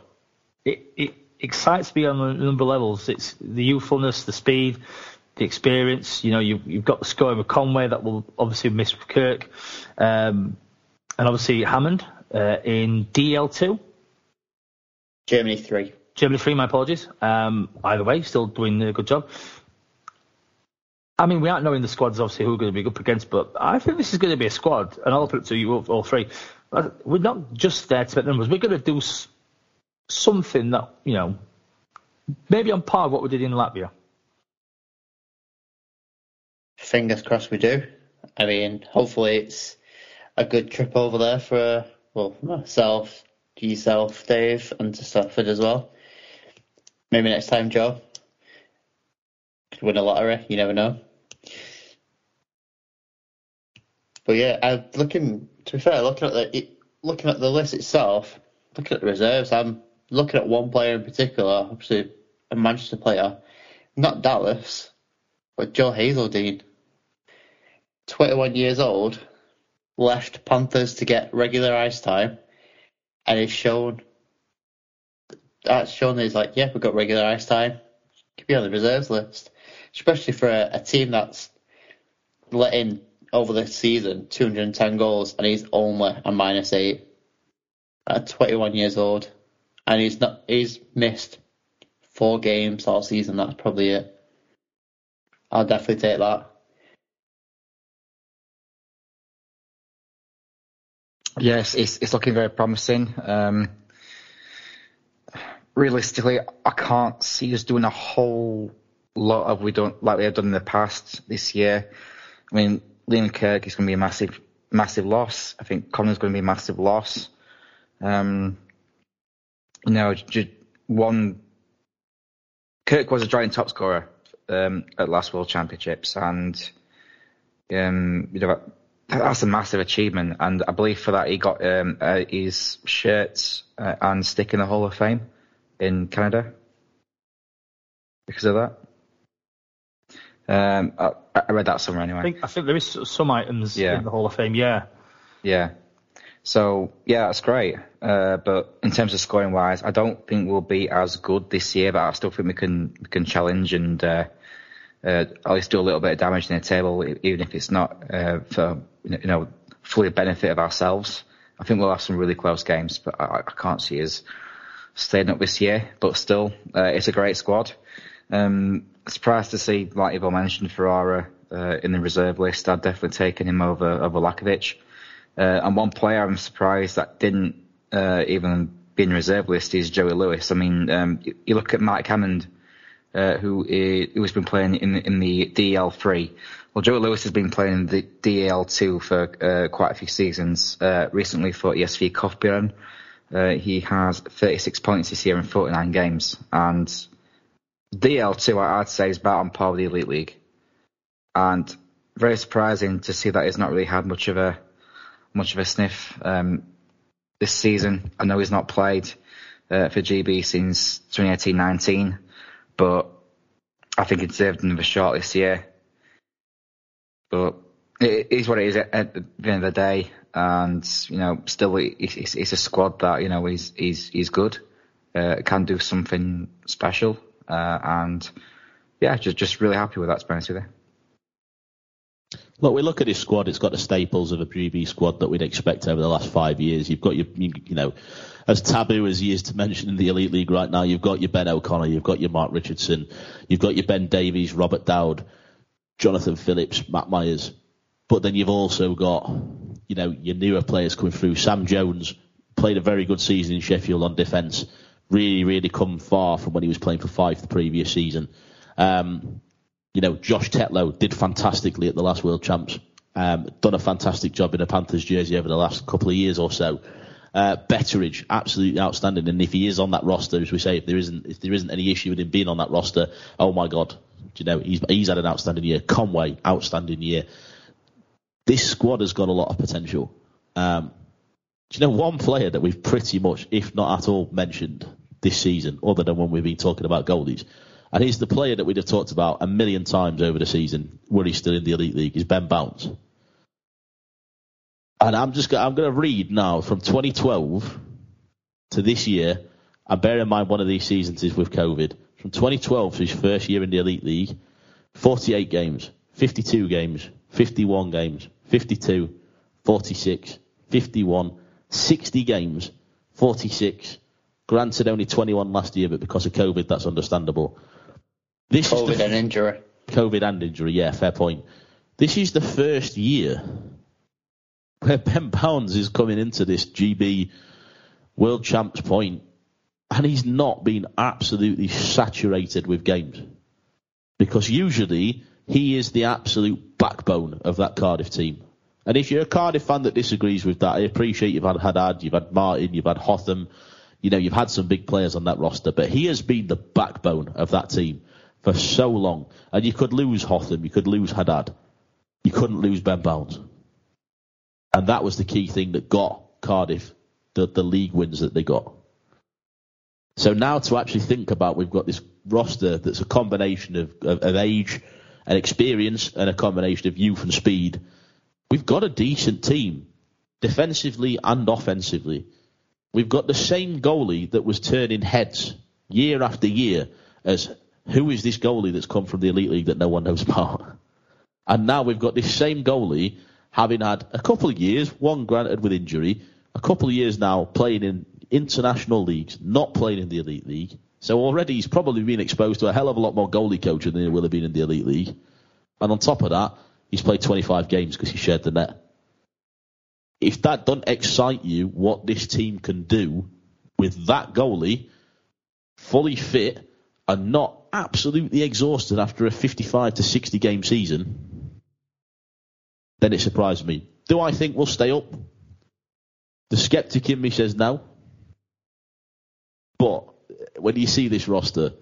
It, it excites me on a number of levels. It's the youthfulness, the speed, the experience. You know, you, you've got the scoring with Conway that will obviously miss Kirk, um, and obviously Hammond uh, in DL2. Germany three. Germany three. My apologies. Um, either way, still doing a good job. I mean, we aren't knowing the squads obviously who are going to be up against, but I think this is going to be a squad, and I'll put it to you all, all three. We're not just there to make numbers. We're going to do something that you know, maybe on par with what we did in Latvia. Fingers crossed we do. I mean, hopefully it's a good trip over there for well myself, yourself, Dave, and to Stafford as well. Maybe next time, Joe. Could win a lottery, you never know. But yeah, I'm looking. To be fair, looking at the looking at the list itself, looking at the reserves, I'm looking at one player in particular, obviously a Manchester player, not Dallas, But Joe Hazeldine, 21 years old, left Panthers to get regular ice time, and he's shown that's shown that he's like, yeah, we've got regular ice time. Could be on the reserves list, especially for a, a team that's letting over the season 210 goals, and he's only a minus eight at 21 years old, and he's not he's missed four games all season. That's probably it. I'll definitely take that. Yes, it's it's looking very promising. Um, realistically, I can't see us doing a whole lot of we don't like we have done in the past this year. I mean, Liam Kirk is going to be a massive, massive loss. I think Connor's going to be a massive loss. Um, you know, just one. Kirk was a giant top scorer um, at last World Championships, and um, you know that's a massive achievement. And I believe for that he got um, uh, his shirts uh, and stick in the Hall of Fame in Canada because of that. Um, I, I, read that somewhere anyway. I think, I think there is some items yeah. in the Hall of Fame. Yeah. Yeah. So yeah, that's great. Uh, but in terms of scoring wise, I don't think we'll be as good this year. But I still think we can we can challenge and uh, uh, at least do a little bit of damage in the table, even if it's not uh, for you know fully benefit of ourselves. I think we'll have some really close games, but I, I can't see us staying up this year. But still, uh, it's a great squad. Um, surprised to see, like Ivo mentioned, Ferrara uh, in the reserve list. I'd definitely taken him over over Lachowicz. Uh, and one player I'm surprised that didn't uh, even be in reserve list is Joey Lewis. I mean, um, you, look at Mike Hammond, uh, who who has been playing in in the DL3. Well, Joey Lewis has been playing in the DL2 for uh, quite a few seasons. Uh, recently for ESV Kaufbeuren. he has 36 points this year in 49 games, and DL2, I'd say, is about on par with the Elite League. And very surprising to see that he's not really had much of a much of a sniff um, this season. I know he's not played uh, for GB since 2018-19, but I think he deserved another shot this year. But it is what it is at, the end of the day, and you know, still it's, it's a squad that you know is is is good, uh, can do something special uh, and yeah, just just really happy with that, to be honest with you. Look, we look at his squad. It's got the staples of a GB squad that we'd expect over the last Fife years. You've got your, you, you know, as taboo as he is to mention in the Elite League right now, you've got your Ben O'Connor, you've got your Mark Richardson, you've got your Ben Davies, Robert Dowd, Jonathan Phillips, Matt Myers. But then you've also got, you know, your newer players coming through. Sam Jones played a very good season in Sheffield on defence really, really come far from when he was playing for five the previous season. Um, you know, Josh Tetlow did fantastically at the last World Champs. Um, done a fantastic job in a Panthers jersey over the last couple of years or so. Uh, Betteridge, absolutely outstanding. And if he is on that roster, as we say, if there isn't if there isn't any issue with him being on that roster, oh my God, you know he's he's had an outstanding year. Conway, outstanding year. This squad has got a lot of potential. Um, do you know one player that we've pretty much, if not at all, mentioned this season, other than when we've been talking about goalies. And he's the player that we'd have talked about a million times over the season, were he still in the Elite League, is Ben Bowns. And I'm just I'm going to read now from 2012 to this year, and bear in mind one of these seasons is with COVID. From 2012 to his first year in the Elite League, 48 games, 52 games, 51 games, 52, 46, 51, 60 games, 46, Granted, only 21 last year, but because of COVID, that's understandable. This COVID is and injury. COVID and injury, yeah, fair point. This is the first year where Ben Bowns is coming into this GB World Champs point, and he's not been absolutely saturated with games. Because usually he is the absolute backbone of that Cardiff team. And if you're a Cardiff fan that disagrees with that, I appreciate you've had Haddad, you've had Martin, you've had Hotham, you know, you've had some big players on that roster, but he has been the backbone of that team for so long. And you could lose Hotham, you could lose Haddad, you couldn't lose Ben Bowns. And that was the key thing that got Cardiff the, the league wins that they got. So now to actually think about, we've got this roster that's a combination of, of, of age, and experience and a combination of youth and speed, we've got a decent team, defensively and offensively. We've got the same goalie that was turning heads year after year as who is this goalie that's come from the elite league that no one knows about? And now we've got this same goalie having had a couple of years, one granted with injury, a couple of years now playing in international leagues, not playing in the elite league. So already he's probably been exposed to a hell of a lot more goalie coaching than he will have been in the elite league. And on top of that, he's played 25 games because he shared the net. If that doesn't excite you, what this team can do with that goalie, fully fit and not absolutely exhausted after a 55 to 60 game season, then it surprised me. Do I think we'll stay up? The skeptic in me says no. But when you see this roster,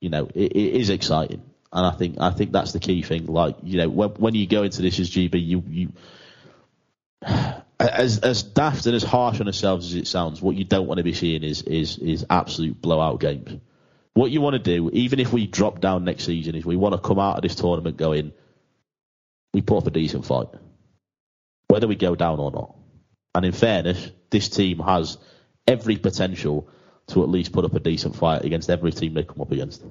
you know, it, it is exciting. And I think I think that's the key thing. Like, you know, when, when you go into this as GB, you you as as daft and as harsh on ourselves as it sounds, what you don't want to be seeing is is is absolute blowout games. What you want to do, even if we drop down next season, is we want to come out of this tournament going, we put up a decent fight, whether we go down or not. And in fairness, this team has every potential to at least put up a decent fight against every team they come up against.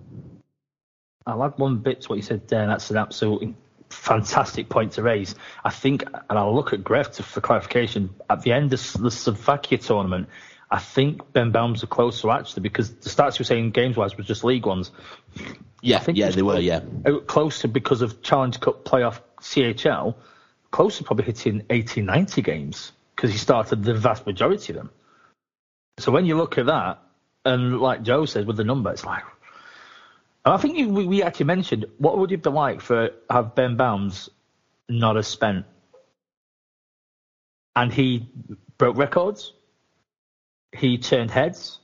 I'll add one bit to what you said there, and that's an absolute fantastic point to raise. I think, and I'll look at Gref for clarification, at the end of the Slovakia tournament, I think Ben Bowns are closer actually because the stats you were saying games wise was just league ones. Yeah, I think yeah, they were, yeah. Uh, closer because of Challenge Cup playoff CHL, closer probably hitting 80, 90 games because he started the vast majority of them. So when you look at that, and like Joe says with the number, it's like, and I think you, we, we actually mentioned what would it be like for have Ben Bowns not have spent, and he broke records, he turned heads.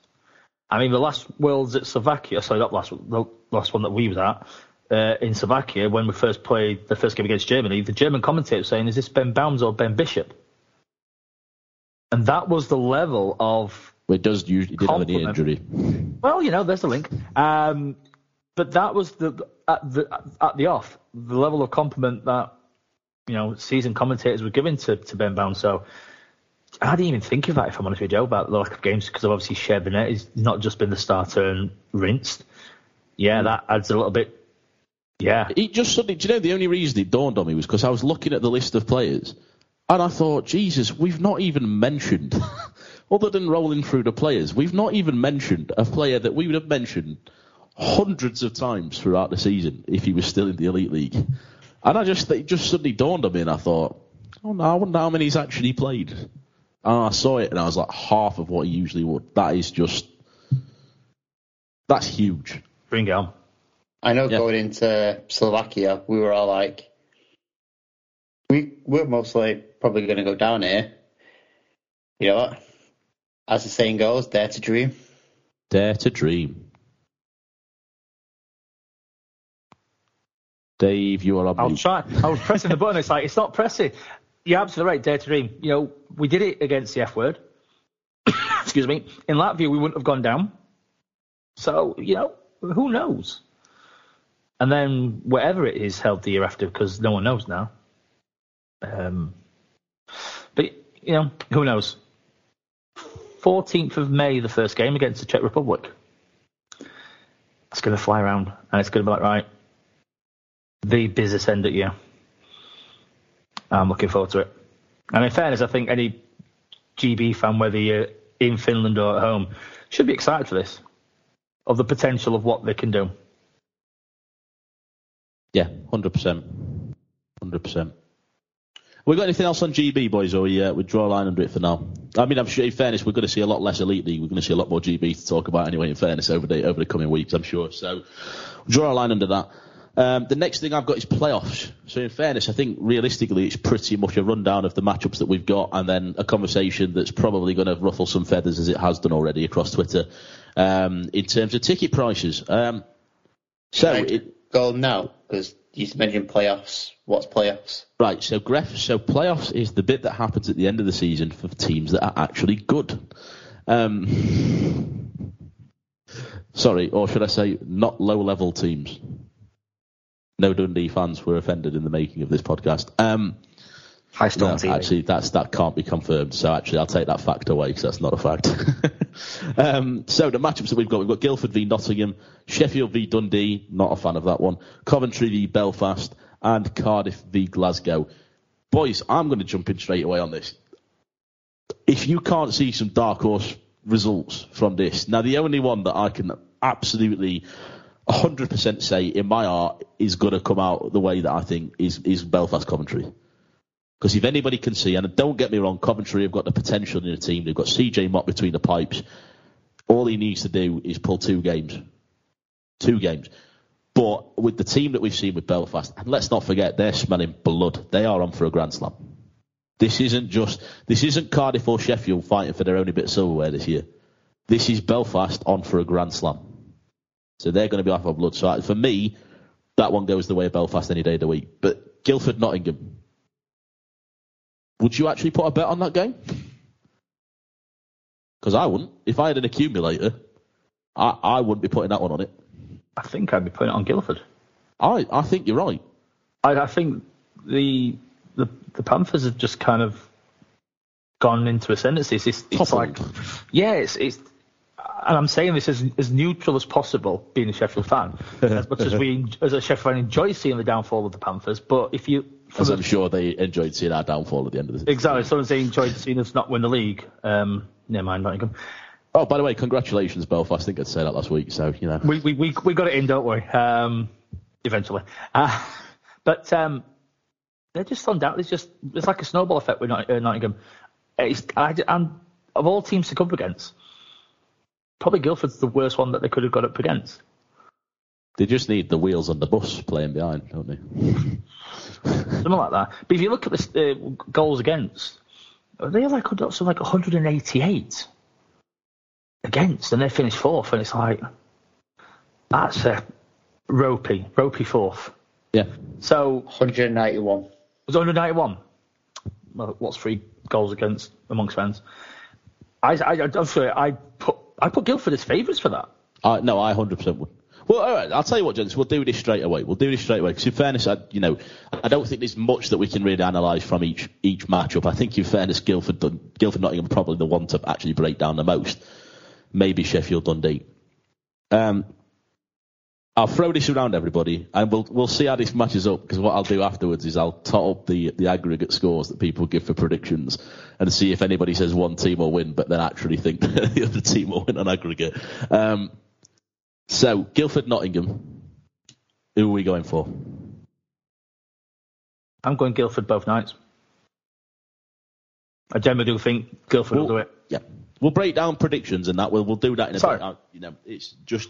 I mean, the last Worlds at Slovakia, sorry, not last, the last one that we was at, uh, in Slovakia when we first played the first game against Germany, the German commentator was saying, "Is this Ben Bowns or Ben Bishop?" And that was the level of. Well, it does usually did have an injury. Well, you know, there's the link. Um, but that was the at the at the off the level of compliment that you know seasoned commentators were giving to, to Ben Bowns. So I didn't even think of that if I'm honest with you, Joe, about the lack of games because obviously the net. He's not just been the starter and rinsed. Yeah, mm. that adds a little bit yeah. It just suddenly, do you know, the only reason it dawned on me was because I was looking at the list of players and I thought, Jesus, we've not even mentioned, other than rolling through the players, we've not even mentioned a player that we would have mentioned hundreds of times throughout the season if he was still in the Elite League. And I just, it just suddenly dawned on me and I thought, oh no, I wonder how many he's actually played. And I saw it and I was like, half of what he usually would. That is just, that's huge. Bring it on. I know yeah. going into Slovakia, we were all like, we we're mostly probably going to go down here. You know what? As the saying goes, dare to dream. Dare to dream. Dave, you are on I'll try. I was pressing the button. It's like it's not pressing. You're absolutely right. Dare to dream. You know, we did it against the F word. Excuse me. In Latvia, we wouldn't have gone down. So you know, who knows? and then whatever it is held the year after because no one knows now. Um, but you know, who knows? 14th of May, the first game against the Czech Republic. It's going to fly around and it's going to be like, right, the business end at you. I'm looking forward to it. And in fairness, I think any GB fan, whether you're in Finland or at home, should be excited for this, of the potential of what they can do. Yeah, hundred percent, hundred percent. We got anything else on GB, boys, or we, uh, we draw a line under it for now? I mean, I'm sure. In fairness, we're going to see a lot less elite league. We're going to see a lot more GB to talk about anyway. In fairness, over the over the coming weeks, I'm sure. So, draw a line under that. Um, the next thing I've got is playoffs. So, in fairness, I think realistically, it's pretty much a rundown of the matchups that we've got, and then a conversation that's probably going to ruffle some feathers as it has done already across Twitter um, in terms of ticket prices. Um, so, it, go now because you mentioned playoffs. What's playoffs? Right. So Gref. So playoffs is the bit that happens at the end of the season for teams that are actually good. Um, sorry, or should I say, not low-level teams. No Dundee fans were offended in the making of this podcast. Um, High Storm no, actually, that's that can't be confirmed. So actually, I'll take that fact away because that's not a fact. um, so the matchups that we've got, we've got Guildford v Nottingham, Sheffield v Dundee. Not a fan of that one. Coventry v Belfast, and Cardiff v Glasgow. Boys, I'm going to jump in straight away on this. If you can't see some dark horse results from this, now the only one that I can absolutely 100% say in my art is going to come out the way that I think is is Belfast Coventry. Because if anybody can see, and don't get me wrong, Coventry have got the potential in the team. They've got CJ Motte between the pipes. All he needs to do is pull two games. Two games. But with the team that we've seen with Belfast, and let's not forget, they're smelling blood. They are on for a Grand Slam. This isn't just, this isn't Cardiff or Sheffield fighting for their only bit of silverware this year. This is Belfast on for a Grand Slam. So they're going to be off for blood. So for me, that one goes the way of Belfast any day of the week. But Guildford, Nottingham, would you actually put a bet on that game? Because I wouldn't. If I had an accumulator, I, I wouldn't be putting that one on it. I think I'd be putting it on Guildford. I, I think you're right. I, I think the, the the Panthers have just kind of gone into ascendancy. It's, it's, it's like, yeah, it's, it's and I'm saying this as, as neutral as possible, being a Sheffield fan, as much as we, as a Sheffield fan, enjoy seeing the downfall of the Panthers. But if you, As I'm sure they enjoyed seeing our downfall at the end of the season. exactly, someone they enjoyed seeing us not win the league. Um, never mind, Nottingham. Oh, by the way, congratulations, Belfast. I think I'd say that last week. So you know, We we we, we got it in, don't we? Um, eventually, uh, but um, they're just undoubtedly it's just it's like a snowball effect with uh, Nottingham. It's, I, and of all teams to come up against, probably Guildford's the worst one that they could have got up against. they just need the wheels on the bus playing behind, don't they? Something like that. But if you look at the uh, goals against, they're like something like 188 against, and they finished fourth, and it's like that's a ropey, ropey fourth. Yeah. So 191. was 191. Well, what's three goals against amongst fans? I, I, I'm sorry, I put I put Guildford as favourites for that. Uh, no, I 100% would. Well, all right. I'll tell you what, gents. We'll do this straight away. We'll do this straight away. Because in fairness, I, you know, I don't think there's much that we can really analyse from each each matchup. I think in fairness, Guildford, Guildford, Nottingham, probably the one to actually break down the most. Maybe Sheffield, Dundee. Um, I'll throw this around everybody, and we'll we'll see how this matches up. Because what I'll do afterwards is I'll tot up the the aggregate scores that people give for predictions, and see if anybody says one team will win, but then actually think the other team will win on aggregate. Um, so Guildford, Nottingham. Who are we going for? I'm going Guildford both nights. I generally do think Guildford will do it. Yeah, we'll break down predictions and that. We'll we'll do that in a Sorry. bit. Uh, You know, it's just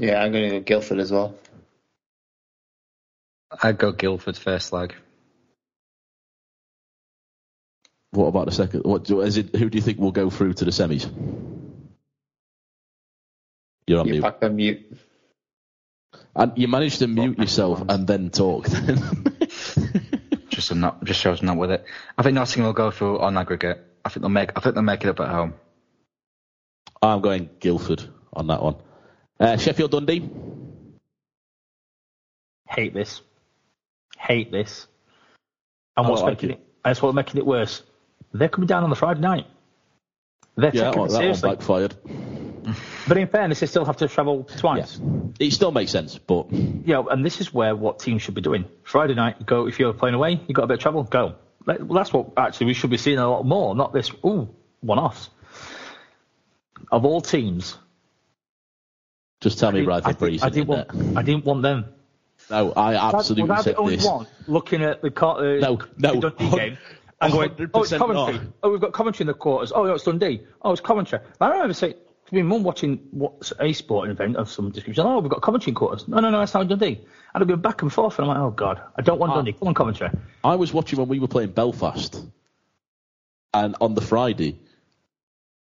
Yeah, I'm going to go Guildford as well. I'd go Guildford first leg. what about the second? What do, is it? Who do you think will go through to the semis? You're on You mute. back on mute. And you managed to mute yourself and then talk. Just not, just shows not with it. I think Nottingham will go through on aggregate. I think they'll make. I think they'll make it up at home. I'm going Guildford on that one. Uh, Sheffield Dundee. Hate this. Hate this. And what's like making it. it. That's what's making it worse. They're coming down on the Friday night. They're Yeah, that taking one, it that one backfired. But in fairness, they still have to travel twice. It still makes sense, but know, and this is where what teams should be doing. Friday night, go if you're playing away, you've got a bit of travel, go. Well, that's what actually we should be seeing a lot more, not this ooh one-offs. Of all teams, just tell me I, Rutherford did, Breeze. I in didn't want. I didn't want them. No, I absolutely was I said only this. one looking at the, uh, No, no, Dundee hun- game and going, oh, it's Coventry. not. Oh, we've got Coventry in the quarters. Oh, no, it's Dundee. Oh, it's Coventry. I remember saying to my mum watching what's a sporting event of some description. Oh, we've got Coventry in quarters. No, no, no, that's not Dundee. And I'd go back and forth, and I'm like, oh god, I don't want Ah. Dundee. Come on, Coventry. I was watching when we were playing Belfast, and on the Friday,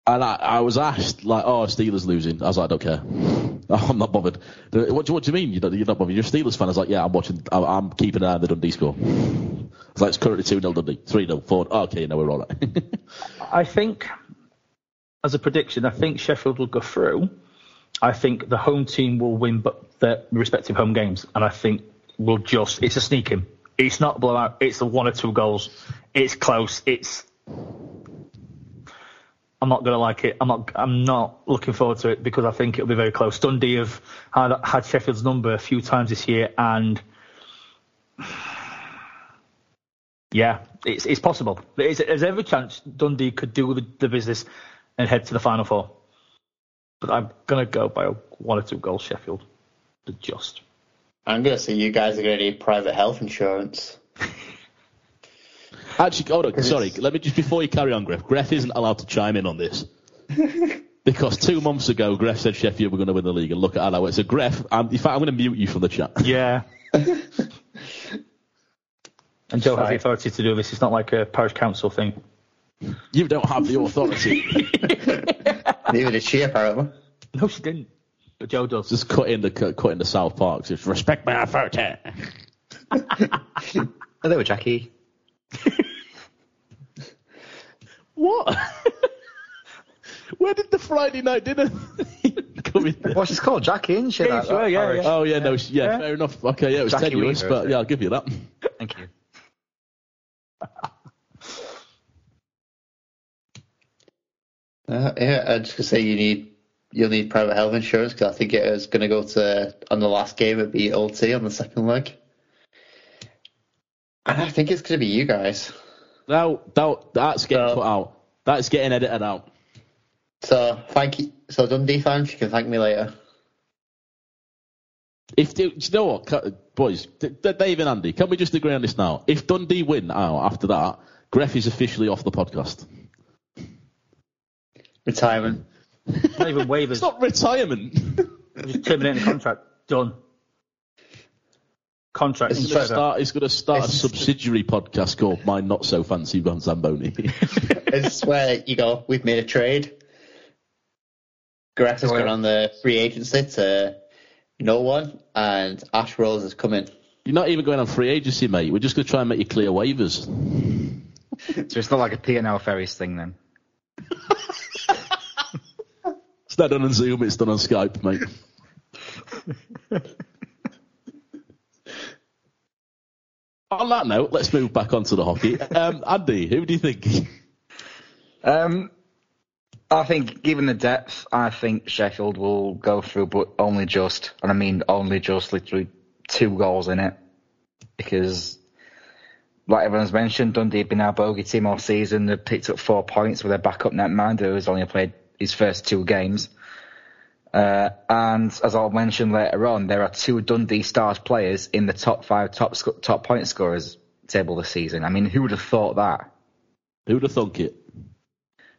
and I, I was asked like, "Oh, Steelers losing." I was like, "I don't care. I'm not bothered." What do, what do you mean you're not, you're not bothered? You're a Steelers fan. I was like, "Yeah, I'm watching. I'm, keeping an eye on the Dundee score." It's like it's currently two 0 Dundee, three 0 four. Okay, no, we're all right. I think, as a prediction, I think Sheffield will go through. I think the home team will win but their respective home games, and I think we'll just it's a sneaking. It's not a blowout. It's one or two goals. It's close. It's I'm not gonna like it. I'm not. I'm not looking forward to it because I think it'll be very close. Dundee have had, had Sheffield's number a few times this year, and yeah, it's it's possible. There's, there's every chance Dundee could do the, the business and head to the final four. But I'm gonna go by one or two goals Sheffield. Just. I'm gonna say you guys are gonna need private health insurance. Actually, hold on. Sorry, let me just before you carry on, Griff. Griff isn't allowed to chime in on this. because two months ago, Griff said Sheffield were going to win the league, and look at how it. So, Griff, I'm, in fact, I'm going to mute you from the chat. Yeah. and Joe has the authority to do this. It's not like a parish council thing. You don't have the authority. Neither did she, apparently. No, she didn't. But Joe does. Just cut in the cut in the South Park. Just respect my authority. Hello, Jackie. what? Where did the Friday night dinner come in? There? Well, she's called Jackie, isn't she? Yeah, that- sure, that yeah, yeah. Oh yeah, no, yeah, Yeah. fair enough. Okay, yeah, it was Jackie tenuous, Weaver, but yeah. I'll give you that. Thank you. Uh, yeah, I just gonna say you need you'll need private health insurance because I think it is going to go to on the last game it'd be OT on the second leg, and I think it's going to be you guys. No, that, that's getting No. cut out. That's getting edited out. So thank you. So Dundee fans, you can thank me later. If do you know what, boys, D- D- Dave and Andy, can we just agree on this now? If Dundee win now after that, Greff is officially off the podcast. Retirement. Not even waivers. It's not retirement. Just terminating the contract. Done. Contract. It's He's going to start. He's going to start a It's- subsidiary podcast called "My Not So Fancy Ron Zamboni." it's where you go. We've made a trade. Graf has gone on the free agency to no one, and Ash Rose is coming. You're not even going on free agency, mate. We're just going to try and make you clear waivers. So it's not like a P&O Ferries thing then. It's not done on Zoom. It's done on Skype, mate. on that note, let's move back onto the hockey. Um, Andy, who do you think? Um, I think, given the depth, I think Sheffield will go through, but only just, and I mean only just, literally two goals in it, because, like everyone's mentioned, Dundee have been our bogey team all season. They've picked up four points with their backup netminder, who's only played his first two games. Uh, and as I'll mention later on, there are two Dundee Stars players in the top five top sc- top point scorers table this season. I mean, who would have thought that? Who'd have thunk it?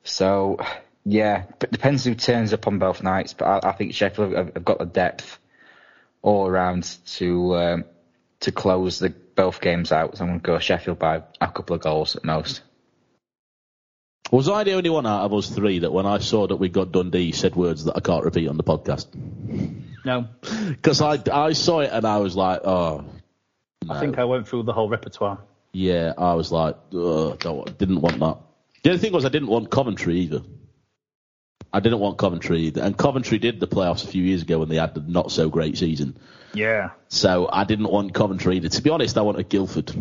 So, yeah, but depends who turns up on both nights. But I, I think Sheffield have, have got the depth all around to um, to close the both games out. So I'm going to go Sheffield by a couple of goals at most. Was I the only one out of us three that when I saw that we got Dundee said words that I can't repeat on the podcast? No. Because I, I saw it and I was like, oh, I think I went through the whole repertoire. yeah, I was like, don't, didn't want that. The other thing was I didn't want Coventry either. I didn't want Coventry either. And Coventry did the playoffs a few years ago when they had the not so great season. Yeah. So I didn't want Coventry either. To be honest, I wanted Guildford.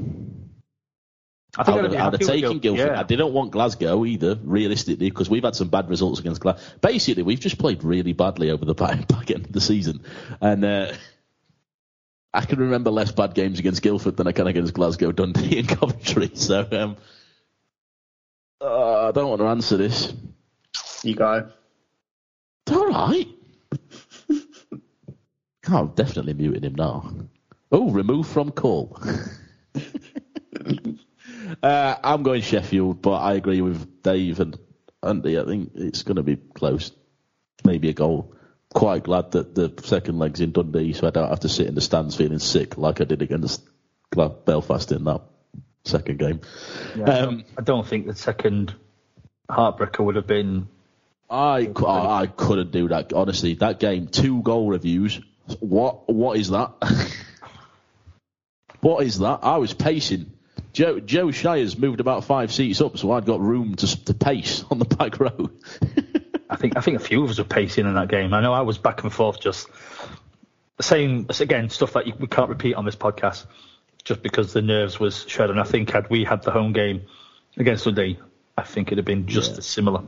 I I think would I'd have, I'd have taken Gil- Guildford. Yeah. I didn't want Glasgow either, realistically, because we've had some bad results against Glasgow. Basically, we've just played really badly over the back, back end of the season. And uh, I can remember less bad games against Guildford than I can against Glasgow, Dundee, and Coventry. So um, uh, I don't want to answer this. You go. It's all right. oh, I'm definitely muting him now. Oh, remove from call. Uh, I'm going Sheffield, but I agree with Dave and Andy. I think it's going to be close. Maybe a goal. Quite glad that the second leg's in Dundee, so I don't have to sit in the stands feeling sick like I did against Belfast in that second game. Yeah, I, Um, don't, I don't think the second heartbreaker would have been. I, I couldn't do that. Honestly, that game, two goal reviews. What what is that? what is that? I was pacing. Joe Joe Shires moved about five seats up, so I'd got room to to pace on the back row. I think I think a few of us were pacing in that game. I know I was back and forth, just saying again stuff that you, we can't repeat on this podcast, just because the nerves was shredded. And I think had we had the home game against Dundee, I think it'd have been just Yeah. as similar.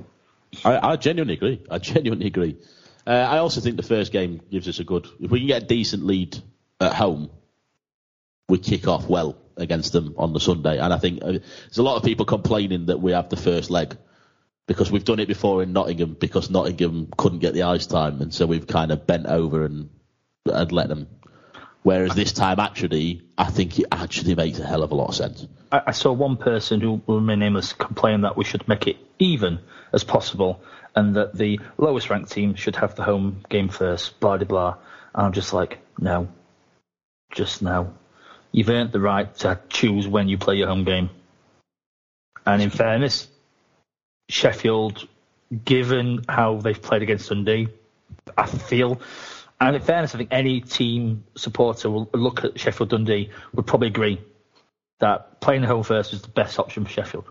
I, I genuinely agree. I genuinely agree. Uh, I also think the first game gives us a good. If we can get a decent lead at home, we kick off well against them on the Sunday. And I think uh, there's a lot of people complaining that we have the first leg because we've done it before in Nottingham because Nottingham couldn't get the ice time, and so we've kind of bent over and and let them. Whereas this time, actually, I think it actually makes a hell of a lot of sense. I, I saw one person who will remain nameless complain that we should make it even as possible and that the lowest ranked team should have the home game first, blah, blah, blah. And I'm just like, no. Just no. You've earned the right to choose when you play your home game. And in fairness, Sheffield, given how they've played against Dundee, I feel, and in fairness, I think any team supporter will look at Sheffield Dundee would probably agree that playing home first is the best option for Sheffield.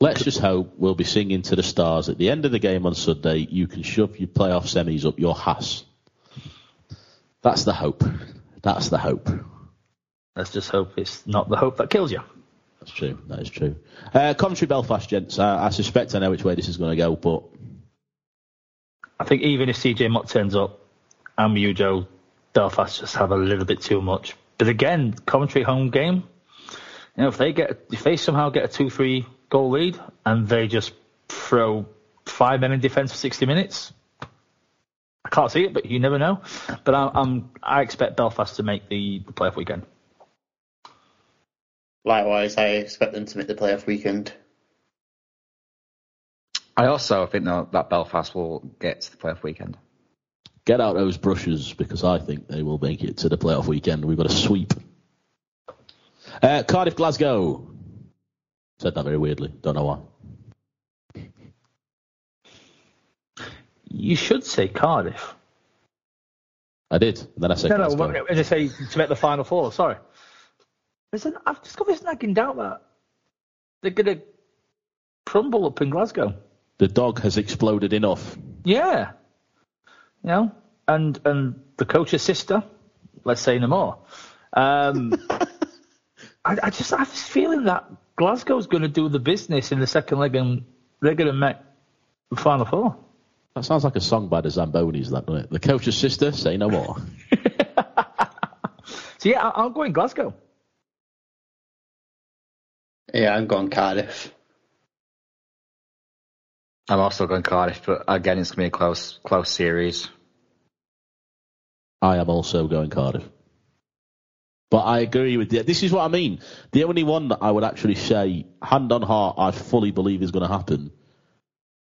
Let's just hope we'll be singing to the stars at the end of the game on Sunday. You can shove your playoff semis up your ass. That's the hope. That's the hope. Let's just hope it's not the hope that kills you. That's true. That is true. Uh, Coventry Belfast, gents. I, I suspect I know which way this is going to go, but I think even if CJ Motte turns up and you, Joe, Belfast just have a little bit too much. But again, Coventry home game. You know, if they get if they somehow get a two-three goal lead and they just throw five men in defence for sixty minutes, I can't see it, but you never know. But I, I'm I expect Belfast to make the, the playoff weekend. Likewise, I expect them to make the playoff weekend. I also think that, that Belfast will get to the playoff weekend. get out those brushes because I think they will make it to the playoff weekend. We've got a sweep. Uh, Cardiff, Glasgow. Said that very weirdly. Don't know why. You should say Cardiff. I did. And then I said No, no, Glasgow. when I say to make the final four, sorry. There's an, I've just got this nagging doubt that they're going to crumble up in Glasgow. The dog has exploded enough. Yeah. You know, and and the coach's sister, let's say no more. Um, I, I just have this feeling that Glasgow's going to do the business in the second leg and they're going to make the final four. That sounds like a song by the Zambonis, that doesn't it? The coach's sister, say no more. So yeah, I, I'm going Glasgow. Yeah, I'm going Cardiff. I'm also going Cardiff, but again, it's going to be a close, close series. I am also going Cardiff. But I agree with you. This is what I mean. The only one that I would actually say, hand on heart, I fully believe is going to happen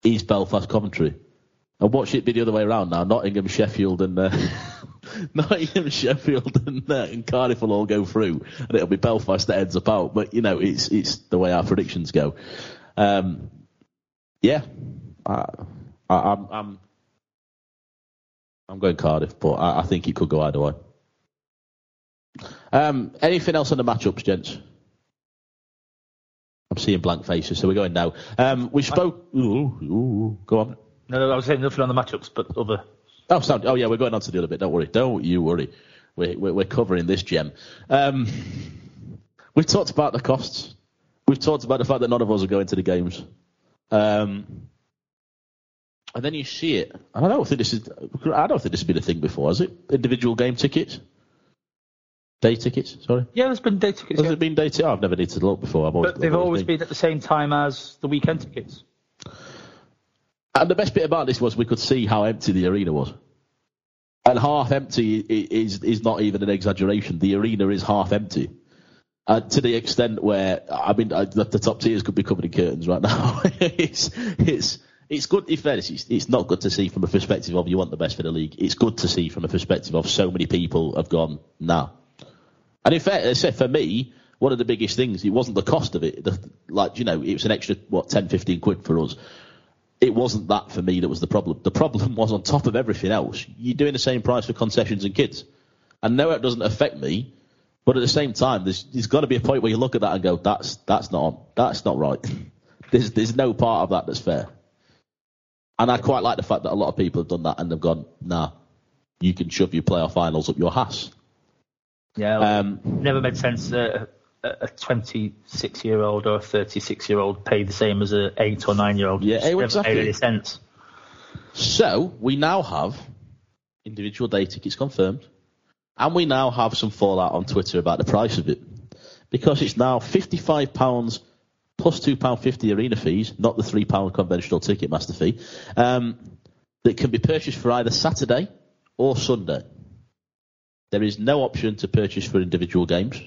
is Belfast Coventry. And watch it be the other way around now. Nottingham, Sheffield, and uh, Nottingham, Sheffield, and, uh, and Cardiff will all go through, and it'll be Belfast that ends up out. But you know, it's it's the way our predictions go. Um, yeah, I, I, I'm I'm I'm going Cardiff, but I, I think it could go either way. Um, anything else on the matchups, gents? I'm seeing blank faces, so we're going now. Um, we spoke. Ooh, ooh, go on. No, no, I was saying nothing on the matchups, but other. Oh, sound, oh yeah, we're going on to the other bit. Don't worry. Don't you worry. We're, we're, we're covering this gem. Um, we've talked about the costs. We've talked about the fact that none of us are going to the games. Um, and then you see it. And I don't think this is. I don't think this has been a thing before, has it? Individual game tickets, day tickets. Sorry, Yeah, there's been day tickets, has yeah. it been day tickets? Oh, I've never needed to look before. I've always, but they've always been at the same time as the weekend tickets. And the best bit about this was we could see how empty the arena was. And half empty is is not even an exaggeration. The arena is half empty. Uh, to the extent where, I mean, uh, the, the top tiers could be covered in curtains right now. it's, it's, it's good, in fairness, it's, it's not good to see from a perspective of you want the best for the league. It's good to see from a perspective of so many people have gone, nah. And in fact, for me, one of the biggest things, it wasn't the cost of it. The, like, you know, it was an extra, what, 10, 15 quid for us it wasn't that for me that was the problem. The problem was on top of everything else, you're doing the same price for concessions and kids. And no, it doesn't affect me, but at the same time, there's, there's got to be a point where you look at that and go, that's, that's not, that's not right. There's, there's no part of that that's fair. And I quite like the fact that a lot of people have done that and they've gone, nah, you can shove your playoff finals up your ass. Yeah, Um, never made sense. Uh, a 26 year old or a 36 year old paid the same as a eight or nine year old. Yeah, never exactly. made any sense. So we now have individual day tickets confirmed, and we now have some fallout on Twitter about the price of it because it's now fifty-five pounds plus plus two pound fifty arena fees, not the three pound conventional ticket master fee, um, that can be purchased for either Saturday or Sunday. There is no option to purchase for individual games,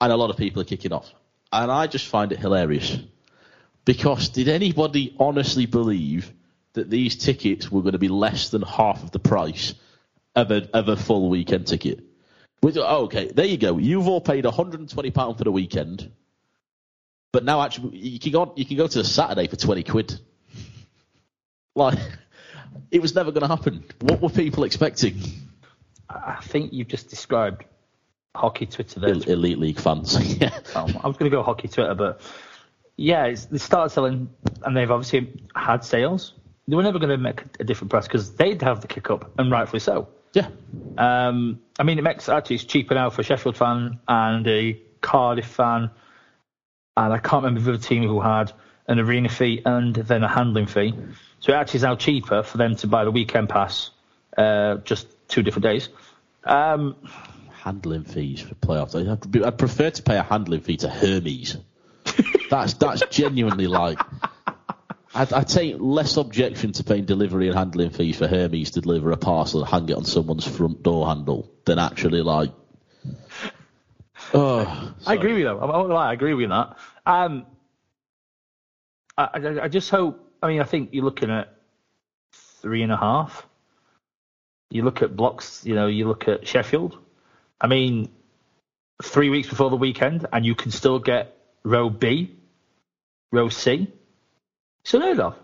and a lot of people are kicking off, and I just find it hilarious. Because did anybody honestly believe that these tickets were going to be less than half of the price of a, of a full weekend ticket? Oh, okay, there you go. You've all paid £120 for the weekend, but now actually you can go, you can go to the Saturday for 20 quid. Like, it was never going to happen. What were people expecting? I think you've just described hockey Twitter there. Elite League fans. yeah. Well, I was going to go hockey Twitter, but yeah, it's, they started selling, and they've obviously had sales. They were never going to make a different price because they'd have the kick up, and rightfully so. Yeah. Um, I mean, it makes actually it's cheaper now for a Sheffield fan and a Cardiff fan, and I can't remember the other team who had an arena fee and then a handling fee. So it actually is now cheaper for them to buy the weekend pass, uh, just two different days. Um, Handling fees for playoffs. I'd, I'd prefer to pay a handling fee to Hermes. that's that's genuinely like. I'd, I'd take less objection to paying delivery and handling fees for Hermes to deliver a parcel and hang it on someone's front door handle than actually like. Oh, I agree with you. though. I'm not lie, I agree with you on that. Um, I, I, I just hope. I mean, I think you're looking at three and a half. You look at blocks. You know, you look at Sheffield. I mean, three weeks before the weekend, and you can still get row B, row C. It's unheard of.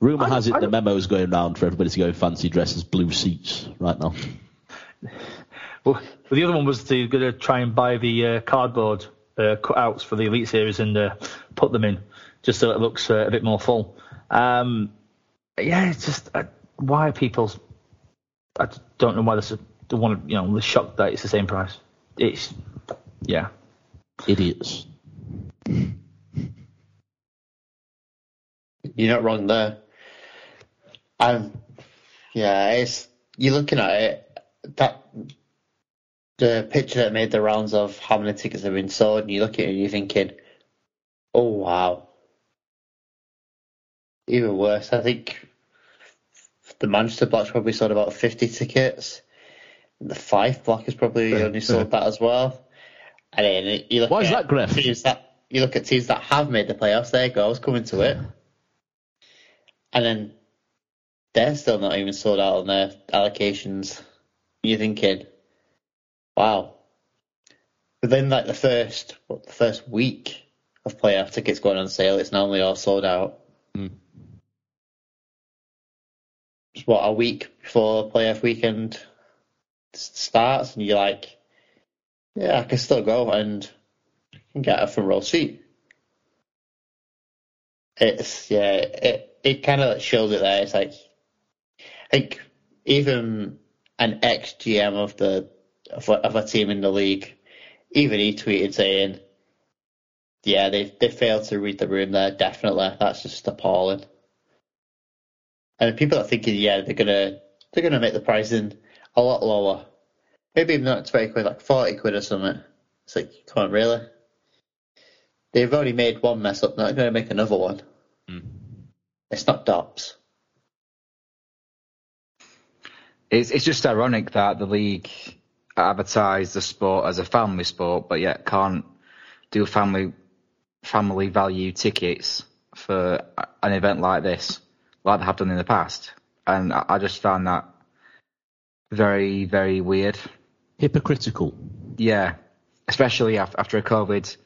Rumour has it the don't- memo's going round for everybody to go fancy dresses, blue seats right now. Well, the other one was to going to try and buy the uh, cardboard uh, cutouts for the Elite Series and uh, put them in, just so it looks uh, a bit more full. Um, yeah, it's just uh, why are people? I don't know why this the one you know the shocked that it's the same price. It's yeah. Idiots. You're not wrong there. Um, yeah, it's you're looking at it. That the picture that made the rounds of how many tickets have been sold, and you look at it and you're thinking, "Oh wow." Even worse, I think the Manchester block's probably sold about 50 tickets. The Fife block is probably the only sold that as well. And then you look Why at is that, Griff? teams that you look at teams that have made the playoffs. There you go. I was coming to it, and then they're still not even sold out on their allocations. You're thinking, wow. Within like the first what, the first week of playoff tickets going on sale, it's normally all sold out. Mm. It's what a week before playoff weekend starts, and you're like, yeah, I can still go and can get a front row seat. It's yeah, it it kind of shows it there. It's like I think even an ex GM of the of a, of a team in the league, even he tweeted saying, "Yeah, they they failed to read the room there. Definitely, that's just appalling." And people are thinking, yeah, they're gonna they're gonna make the pricing a lot lower, maybe even not twenty quid, like forty quid or something. It's like, come on, really? They've already made one mess up. They're not going to make another one. Mm. It's not DOPS. It's it's just ironic that the league advertise the sport as a family sport, but yet can't do family family value tickets for an event like this, like they have done in the past. And I I just found that very very weird. Hypocritical. Yeah, especially after a COVID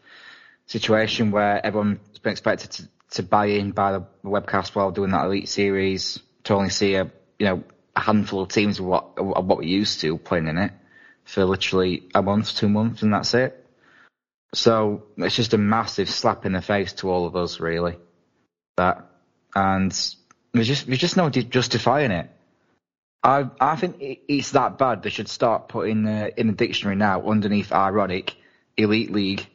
situation where everyone's been expected to, to buy in by the webcast while doing that elite series to only see a you know a handful of teams of what of what we're used to playing in it for literally a month, two months, and that's it. So it's just a massive slap in the face to all of us, really. That and there's just there's just no justifying it. I I think it's that bad. They should start putting uh, in the dictionary now underneath ironic, elite league,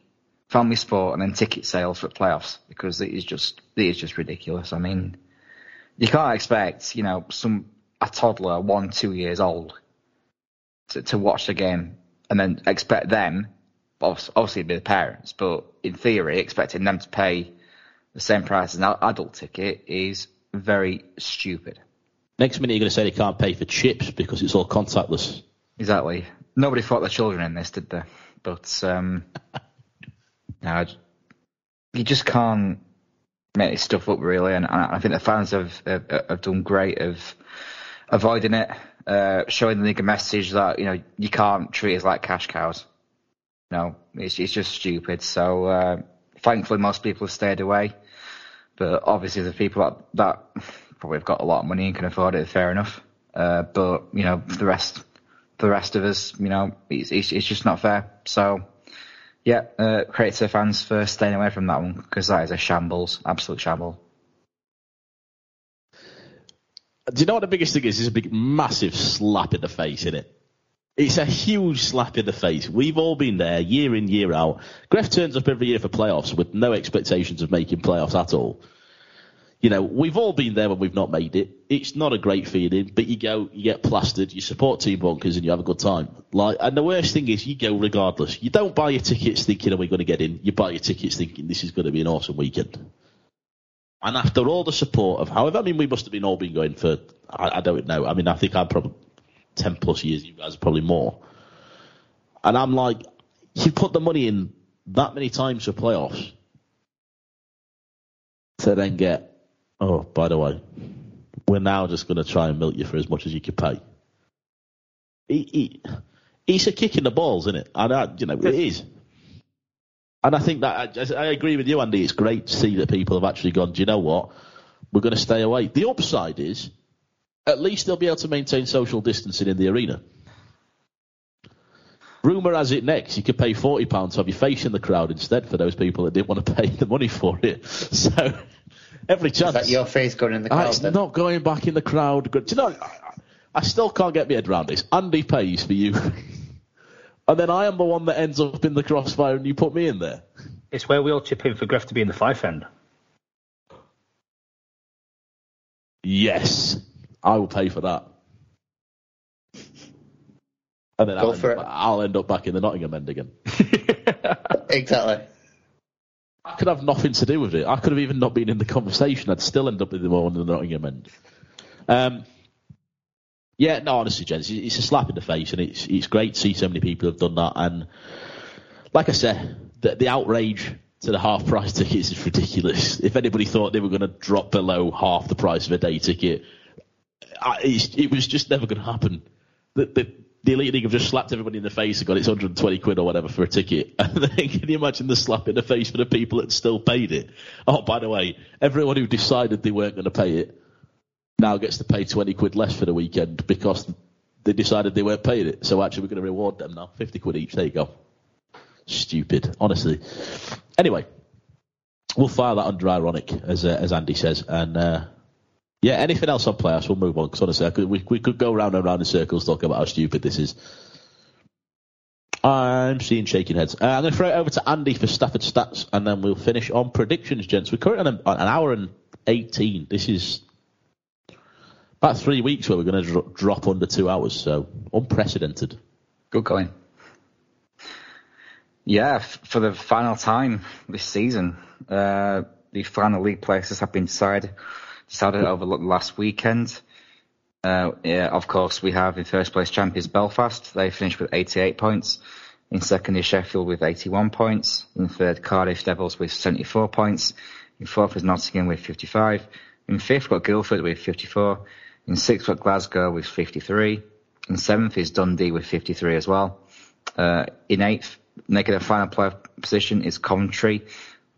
family sport, and then ticket sales for playoffs because it is just it is just ridiculous. I mean, you can't expect you know some a toddler one two years old to, to watch the game and then expect them, obviously be the parents, but in theory expecting them to pay the same price as an adult ticket is very stupid. Next minute, you're going to say they can't pay for chips because it's all contactless. Exactly. Nobody thought the children in this, did they? But um, no, you just can't make this stuff up, really. And I think the fans have have, have done great of avoiding it, uh, showing the league a message that you know you can't treat us like cash cows. No, it's it's just stupid. So uh, thankfully, most people have stayed away. But obviously, the people that, that probably have got a lot of money and can afford it, fair enough. Uh, but you know, for the rest, for the rest of us, you know, it's, it's, it's just not fair. So, yeah, uh, credit to fans for staying away from that one because that is a shambles, absolute shambles. Do you know what the biggest thing is? It's a big, massive slap in the face, isn't it? It's a huge slap in the face. We've all been there year in, year out. Gref turns up every year for playoffs with no expectations of making playoffs at all. You know, we've all been there when we've not made it. It's not a great feeling, but you go, you get plastered, you support Team Bonkers and you have a good time. Like, and the worst thing is you go regardless. You don't buy your tickets thinking, are we going to get in? You buy your tickets thinking this is going to be an awesome weekend. And after all the support of however, I mean, we must have been all been going for, I, I don't know. I mean, I think I'm probably 10 plus years, you guys are probably more. And I'm like, you put the money in that many times for playoffs to then get, oh, by the way, we're now just going to try and milk you for as much as you can pay. He, he, it's a kick in the balls, isn't it? And I, you know, it is. And I think that I, I, agree with you, Andy. It's great to see that people have actually gone. Do you know what? We're going to stay away. The upside is at least they'll be able to maintain social distancing in the arena. Rumour has it next, you could pay £40 to have your face in the crowd instead for those people that didn't want to pay the money for it. So, every chance. Is that your face going in the ah, crowd? it's then? not going back in the crowd. Do you know, I, I still can't get my head around this. Andy pays for you. and then I am the one that ends up in the crossfire and you put me in there. It's where we all chip in for Gref to be in the Fife end. Yes. I will pay for that. And then I'll end, up, I'll end, up, back in the Nottingham end again. exactly. I could have nothing to do with it. I could have even not been in the conversation. I'd still end up with the one in the Nottingham end. Um, yeah, no, honestly, gents, it's a slap in the face, and it's it's great to see so many people have done that. And like I said, the, the outrage to the half price tickets is ridiculous. If anybody thought they were going to drop below half the price of a day ticket, I, it was just never going to happen. The, the, the, Elite League have just slapped everybody in the face and got its 120 quid or whatever for a ticket. And then can you imagine the slap in the face for the people that still paid it? Oh, by the way, everyone who decided they weren't going to pay it now gets to pay 20 quid less for the weekend because they decided they weren't paying it. So actually, we're going to reward them now. 50 quid each. There you go. Stupid, honestly. Anyway, we'll file that under ironic, as uh, as Andy says, and uh, yeah, anything else on playoffs? We'll move on because honestly, could, we we could go round and round in circles talking about how stupid this is. I'm seeing shaking heads. Uh, I'm going to throw it over to Andy for Stafford stats, and then we'll finish on predictions, gents. We're currently on, an hour and 18. This is about three weeks where we're going to dro- drop under two hours, so unprecedented. Good going. Yeah, f- for the final time this season, uh, the final league places have been decided decided overlook last weekend. Uh, yeah, of course, we have in first place champions Belfast. They finished with 88 points. In second is Sheffield with 81 points. In third, Cardiff Devils with 74 points. In fourth is Nottingham with 55. In fifth, got Guildford with 54. In sixth, got Glasgow with 53. In seventh is Dundee with 53 as well. Uh, in eighth, making a final play position is Coventry.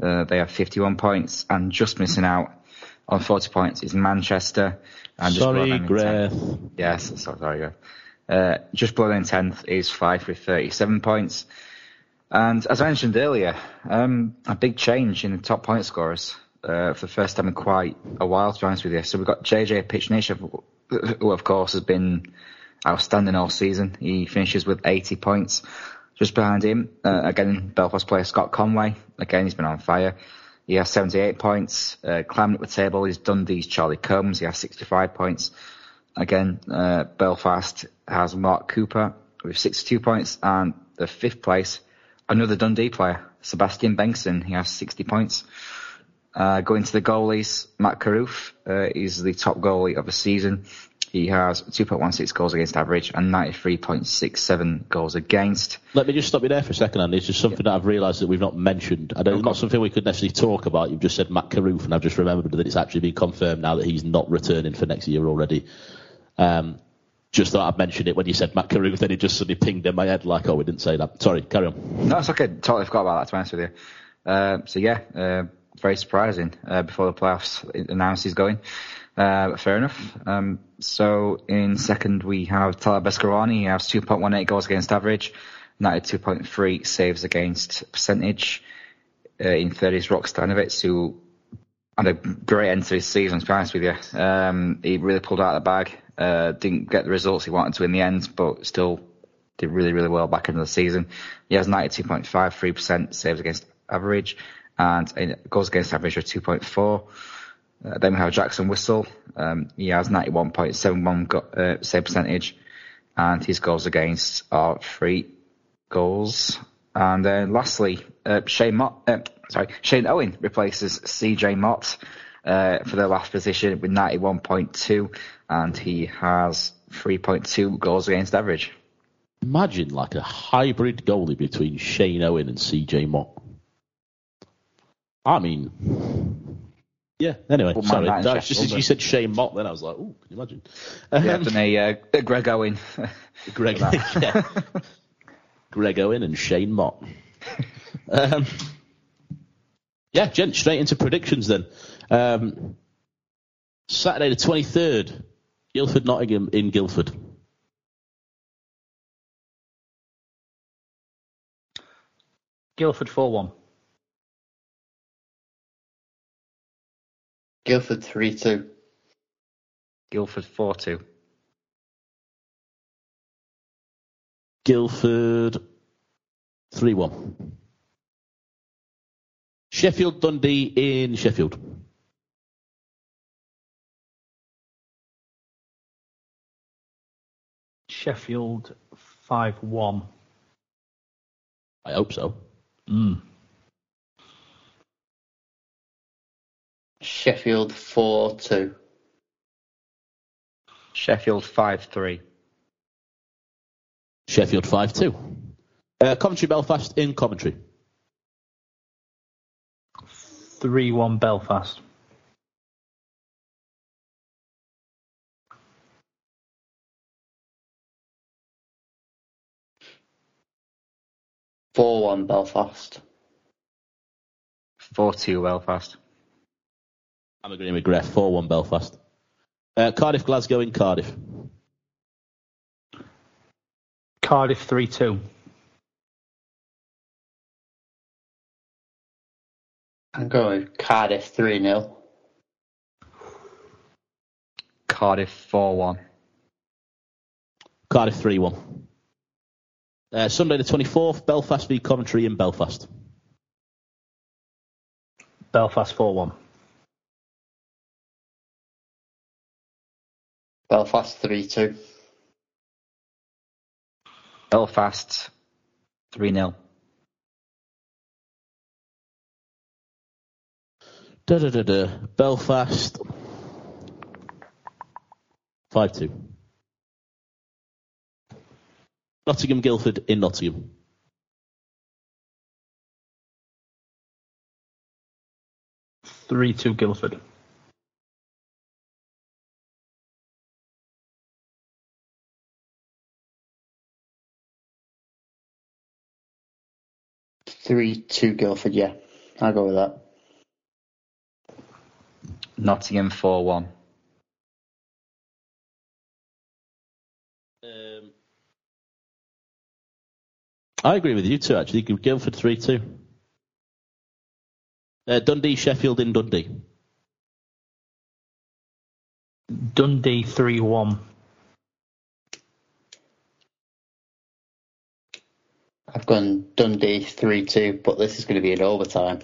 Uh, they have 51 points and just missing out on 40 points is Manchester. And sorry, Gref. Yes, sorry. Uh, just below them 10th is Fife with 37 points. And as I mentioned earlier, um, a big change in the top point scorers. uh, for the first time in quite a while, to be honest with you. So we've got JJ Piccinich, who of course has been outstanding all season. He finishes with 80 points. Just behind him, uh, again, Belfast player Scott Conway. Again, he's been on fire. He has 78 points. Uh, climbing up the table is Dundee's Charlie Combs. He has 65 points. Again, uh, Belfast has Mark Cooper with 62 points. And the fifth place, another Dundee player, Sebastian Bengtsson. He has 60 points. Uh, going to the goalies, Matt Carruth uh, is the top goalie of the season. He has 2.16 goals against average and 93.67 goals against. Let me just stop you there for a second, Andy. It's just something that I've realised that we've not mentioned. I don't, it's not something we could necessarily talk about. You've just said Matt Carruth, and I've just remembered that it's actually been confirmed now that he's not returning for next year already. Um, just thought I'd mention it when you said Matt Carruth, then it just suddenly pinged in my head like, oh, we didn't say that. Sorry, carry on. No, it's okay. Totally forgot about that, to be honest with you. Uh, so yeah, uh, very surprising uh, before the playoffs announced he's going. Uh, fair enough. Um, so in second we have Tyler Beskorowany. He has 2.18 goals against average, 92.3 saves against percentage. Uh, in third is Rok Stojanovič, who had a great end to his season, to be honest with you. Um, he really pulled out of the bag. Uh, didn't get the results he wanted to in the end, but still did really, really well back into the season. He has 92.53% saves against average and goals against average of 2.4. Uh, then we have Jackson Whistle. Um, he has 91.71 go- uh, save percentage, and his goals against are three goals. And then lastly, uh, Shane Motte, uh, sorry, Shane Owen replaces CJ Motte uh, for the last position with 91.2, and he has 3.2 goals against average. Imagine like a hybrid goalie between Shane Owen and CJ Motte. I mean, yeah. Anyway, well, sorry. No, just as you said Shane Motte, then I was like, oh, can you imagine? Um, yeah, and a, uh, a Greg Owen. Greg, yeah. Greg Owen and Shane Motte. Um, yeah, gent, straight into predictions then. Um, Saturday the 23rd, Guildford Nottingham in Guildford. Guildford 4 1. Guildford 3 2. Guildford 4 2. Guildford 3 1. Sheffield Dundee in Sheffield. Sheffield 5 1. I hope so. Mm. Sheffield 4 2. Sheffield 5 3. Sheffield 5 2. Uh, Coventry Belfast in Coventry. 3 1 Belfast. Four one Belfast. Four two Belfast. I'm agreeing with Gref. 4 1 Belfast. Uh, Cardiff, Glasgow in Cardiff. Cardiff 3 2. I'm going with Cardiff 3 0. Cardiff 4 1. Cardiff 3 1. Uh, Sunday the 24th, Belfast v Coventry in Belfast. Belfast 4 1. Belfast 3 2. Belfast 3 0. Da, da, da, da. Belfast 5 2. Nottingham Guildford in Nottingham. Three two Guildford. Three two Guildford, yeah. I'll go with that. Nottingham four one. Um, I agree with you too. Actually, Guildford three two. Uh, Dundee, Sheffield in Dundee. Dundee 3 1. I've gone Dundee 3 2, but this is going to be in overtime.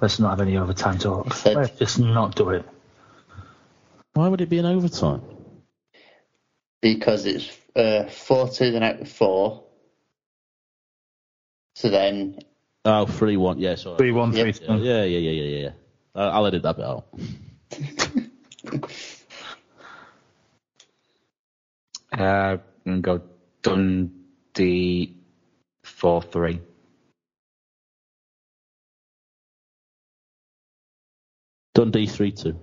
Let's not have any overtime talk. Said- Let's just not do it. Why would it be an overtime? because it's uh, 4 2 the night before. So then, Oh, 3 1. Yeah, sorry. 3 1, 3 Yep. 2. Yeah, yeah, yeah, yeah, yeah. I'll edit that bit out. Uh, I'm going to go Dundee 4 3. Dundee 3 2.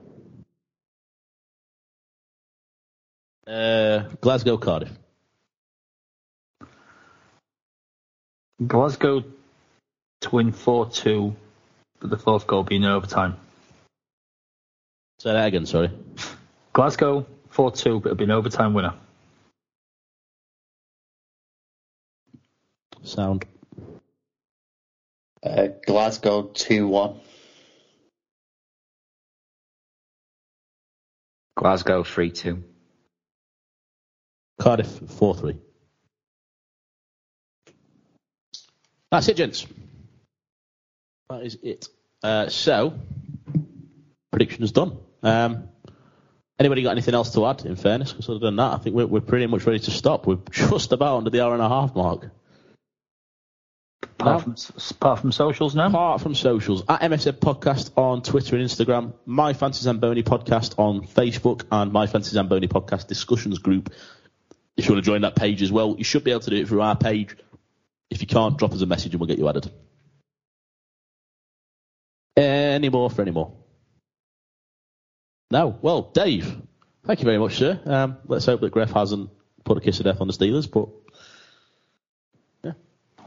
Uh, Glasgow, Cardiff. Glasgow to win 4 2, but the fourth goal being in overtime. Say that again, sorry. Glasgow 4 2, but it'll be an overtime winner. Sound. uh, Glasgow 2 1. Glasgow 3 2. Cardiff 4 3. That's it, gents. That is it. Uh, so, predictions done. Um, anybody got anything else to add, in fairness? 'Cause other than that, I think we're, we're pretty much ready to stop. We're just about under the hour and a half mark. Apart, No. from, apart from socials now. Apart from socials, at MSN Podcast on Twitter and Instagram, My Fantasy Zamboni Podcast on Facebook, and My Fantasy Zamboni Podcast discussions group. If you want to join that page as well, you should be able to do it through our page. If you can't, drop us a message and we'll get you added. Any more for any more? No. Well, Dave, thank you very much, sir. Um, let's hope that Gref hasn't put a kiss of death on the Steelers, but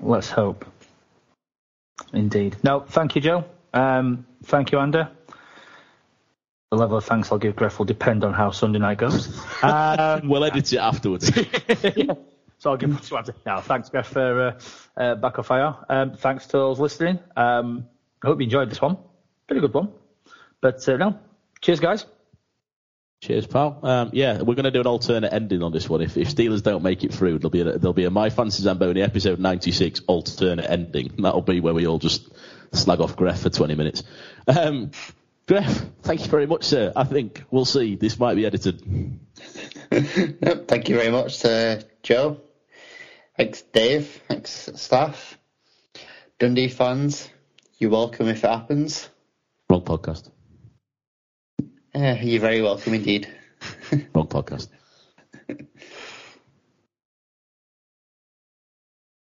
Let's hope. Indeed. No, thank you, Joe. Um, thank you, Andy. The level of thanks I'll give Griff will depend on how Sunday night goes. Um, we'll edit it afterwards. so I'll give it to Andy. Now, thanks, Griff, for uh, uh, back of fire. Um, thanks to those listening. Um, I hope you enjoyed this one. Pretty good one. But uh, no, cheers, guys. Cheers, pal. Um, yeah, we're going to do an alternate ending on this one. If, if Steelers don't make it through, there'll be a, there'll be a My Fantasy Zamboni episode 96 alternate ending. That'll be where we all just slag off Gref for 20 minutes. Um, Gref, thank you very much, sir. I think we'll see. This might be edited. Yep, thank you very much to Joe. Thanks, Dave. Thanks, staff. Dundee fans, you're welcome if it happens. Wrong podcast. Uh, you're very welcome indeed. Wrong podcast.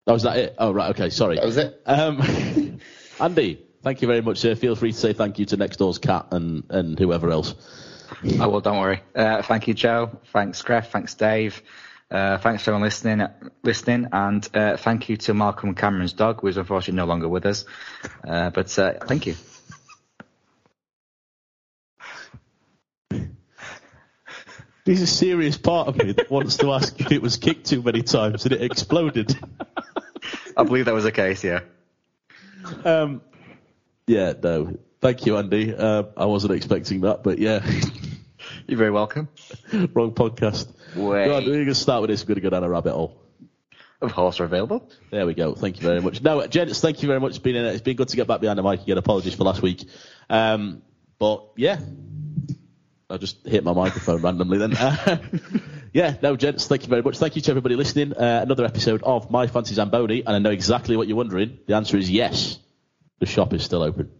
Oh, was that it? Oh, right. Okay. Sorry. That was it. Um, Andy, thank you very much, sir. Feel free to say thank you to next door's cat and, and whoever else. Oh, well, don't worry. Uh, thank you, Joe. Thanks, Gref. Thanks, Dave. Uh, thanks for everyone listening, listening, and uh, thank you to Malcolm Cameron's dog, who is unfortunately no longer with us. Uh, but uh, thank you. There's a serious part of me that wants to ask if it was kicked too many times and it exploded. I believe that was the case, yeah. Um, yeah, no. Thank you, Andy. Uh, I wasn't expecting that, but yeah, You're very welcome. wrong podcast. Wait. We're going to start with this. We're going to go down a rabbit hole. Of course, are available. There we go. Thank you very much. No, gents, thank you very much for being in it. It's been good to get back behind the mic again. Apologies for last week. Um, but yeah, I just hit my microphone randomly then. Uh, yeah, no, gents, thank you very much. Thank you to everybody listening. Uh, another episode of My Fancy Zamboni, and I know exactly what you're wondering. The answer is yes. The shop is still open.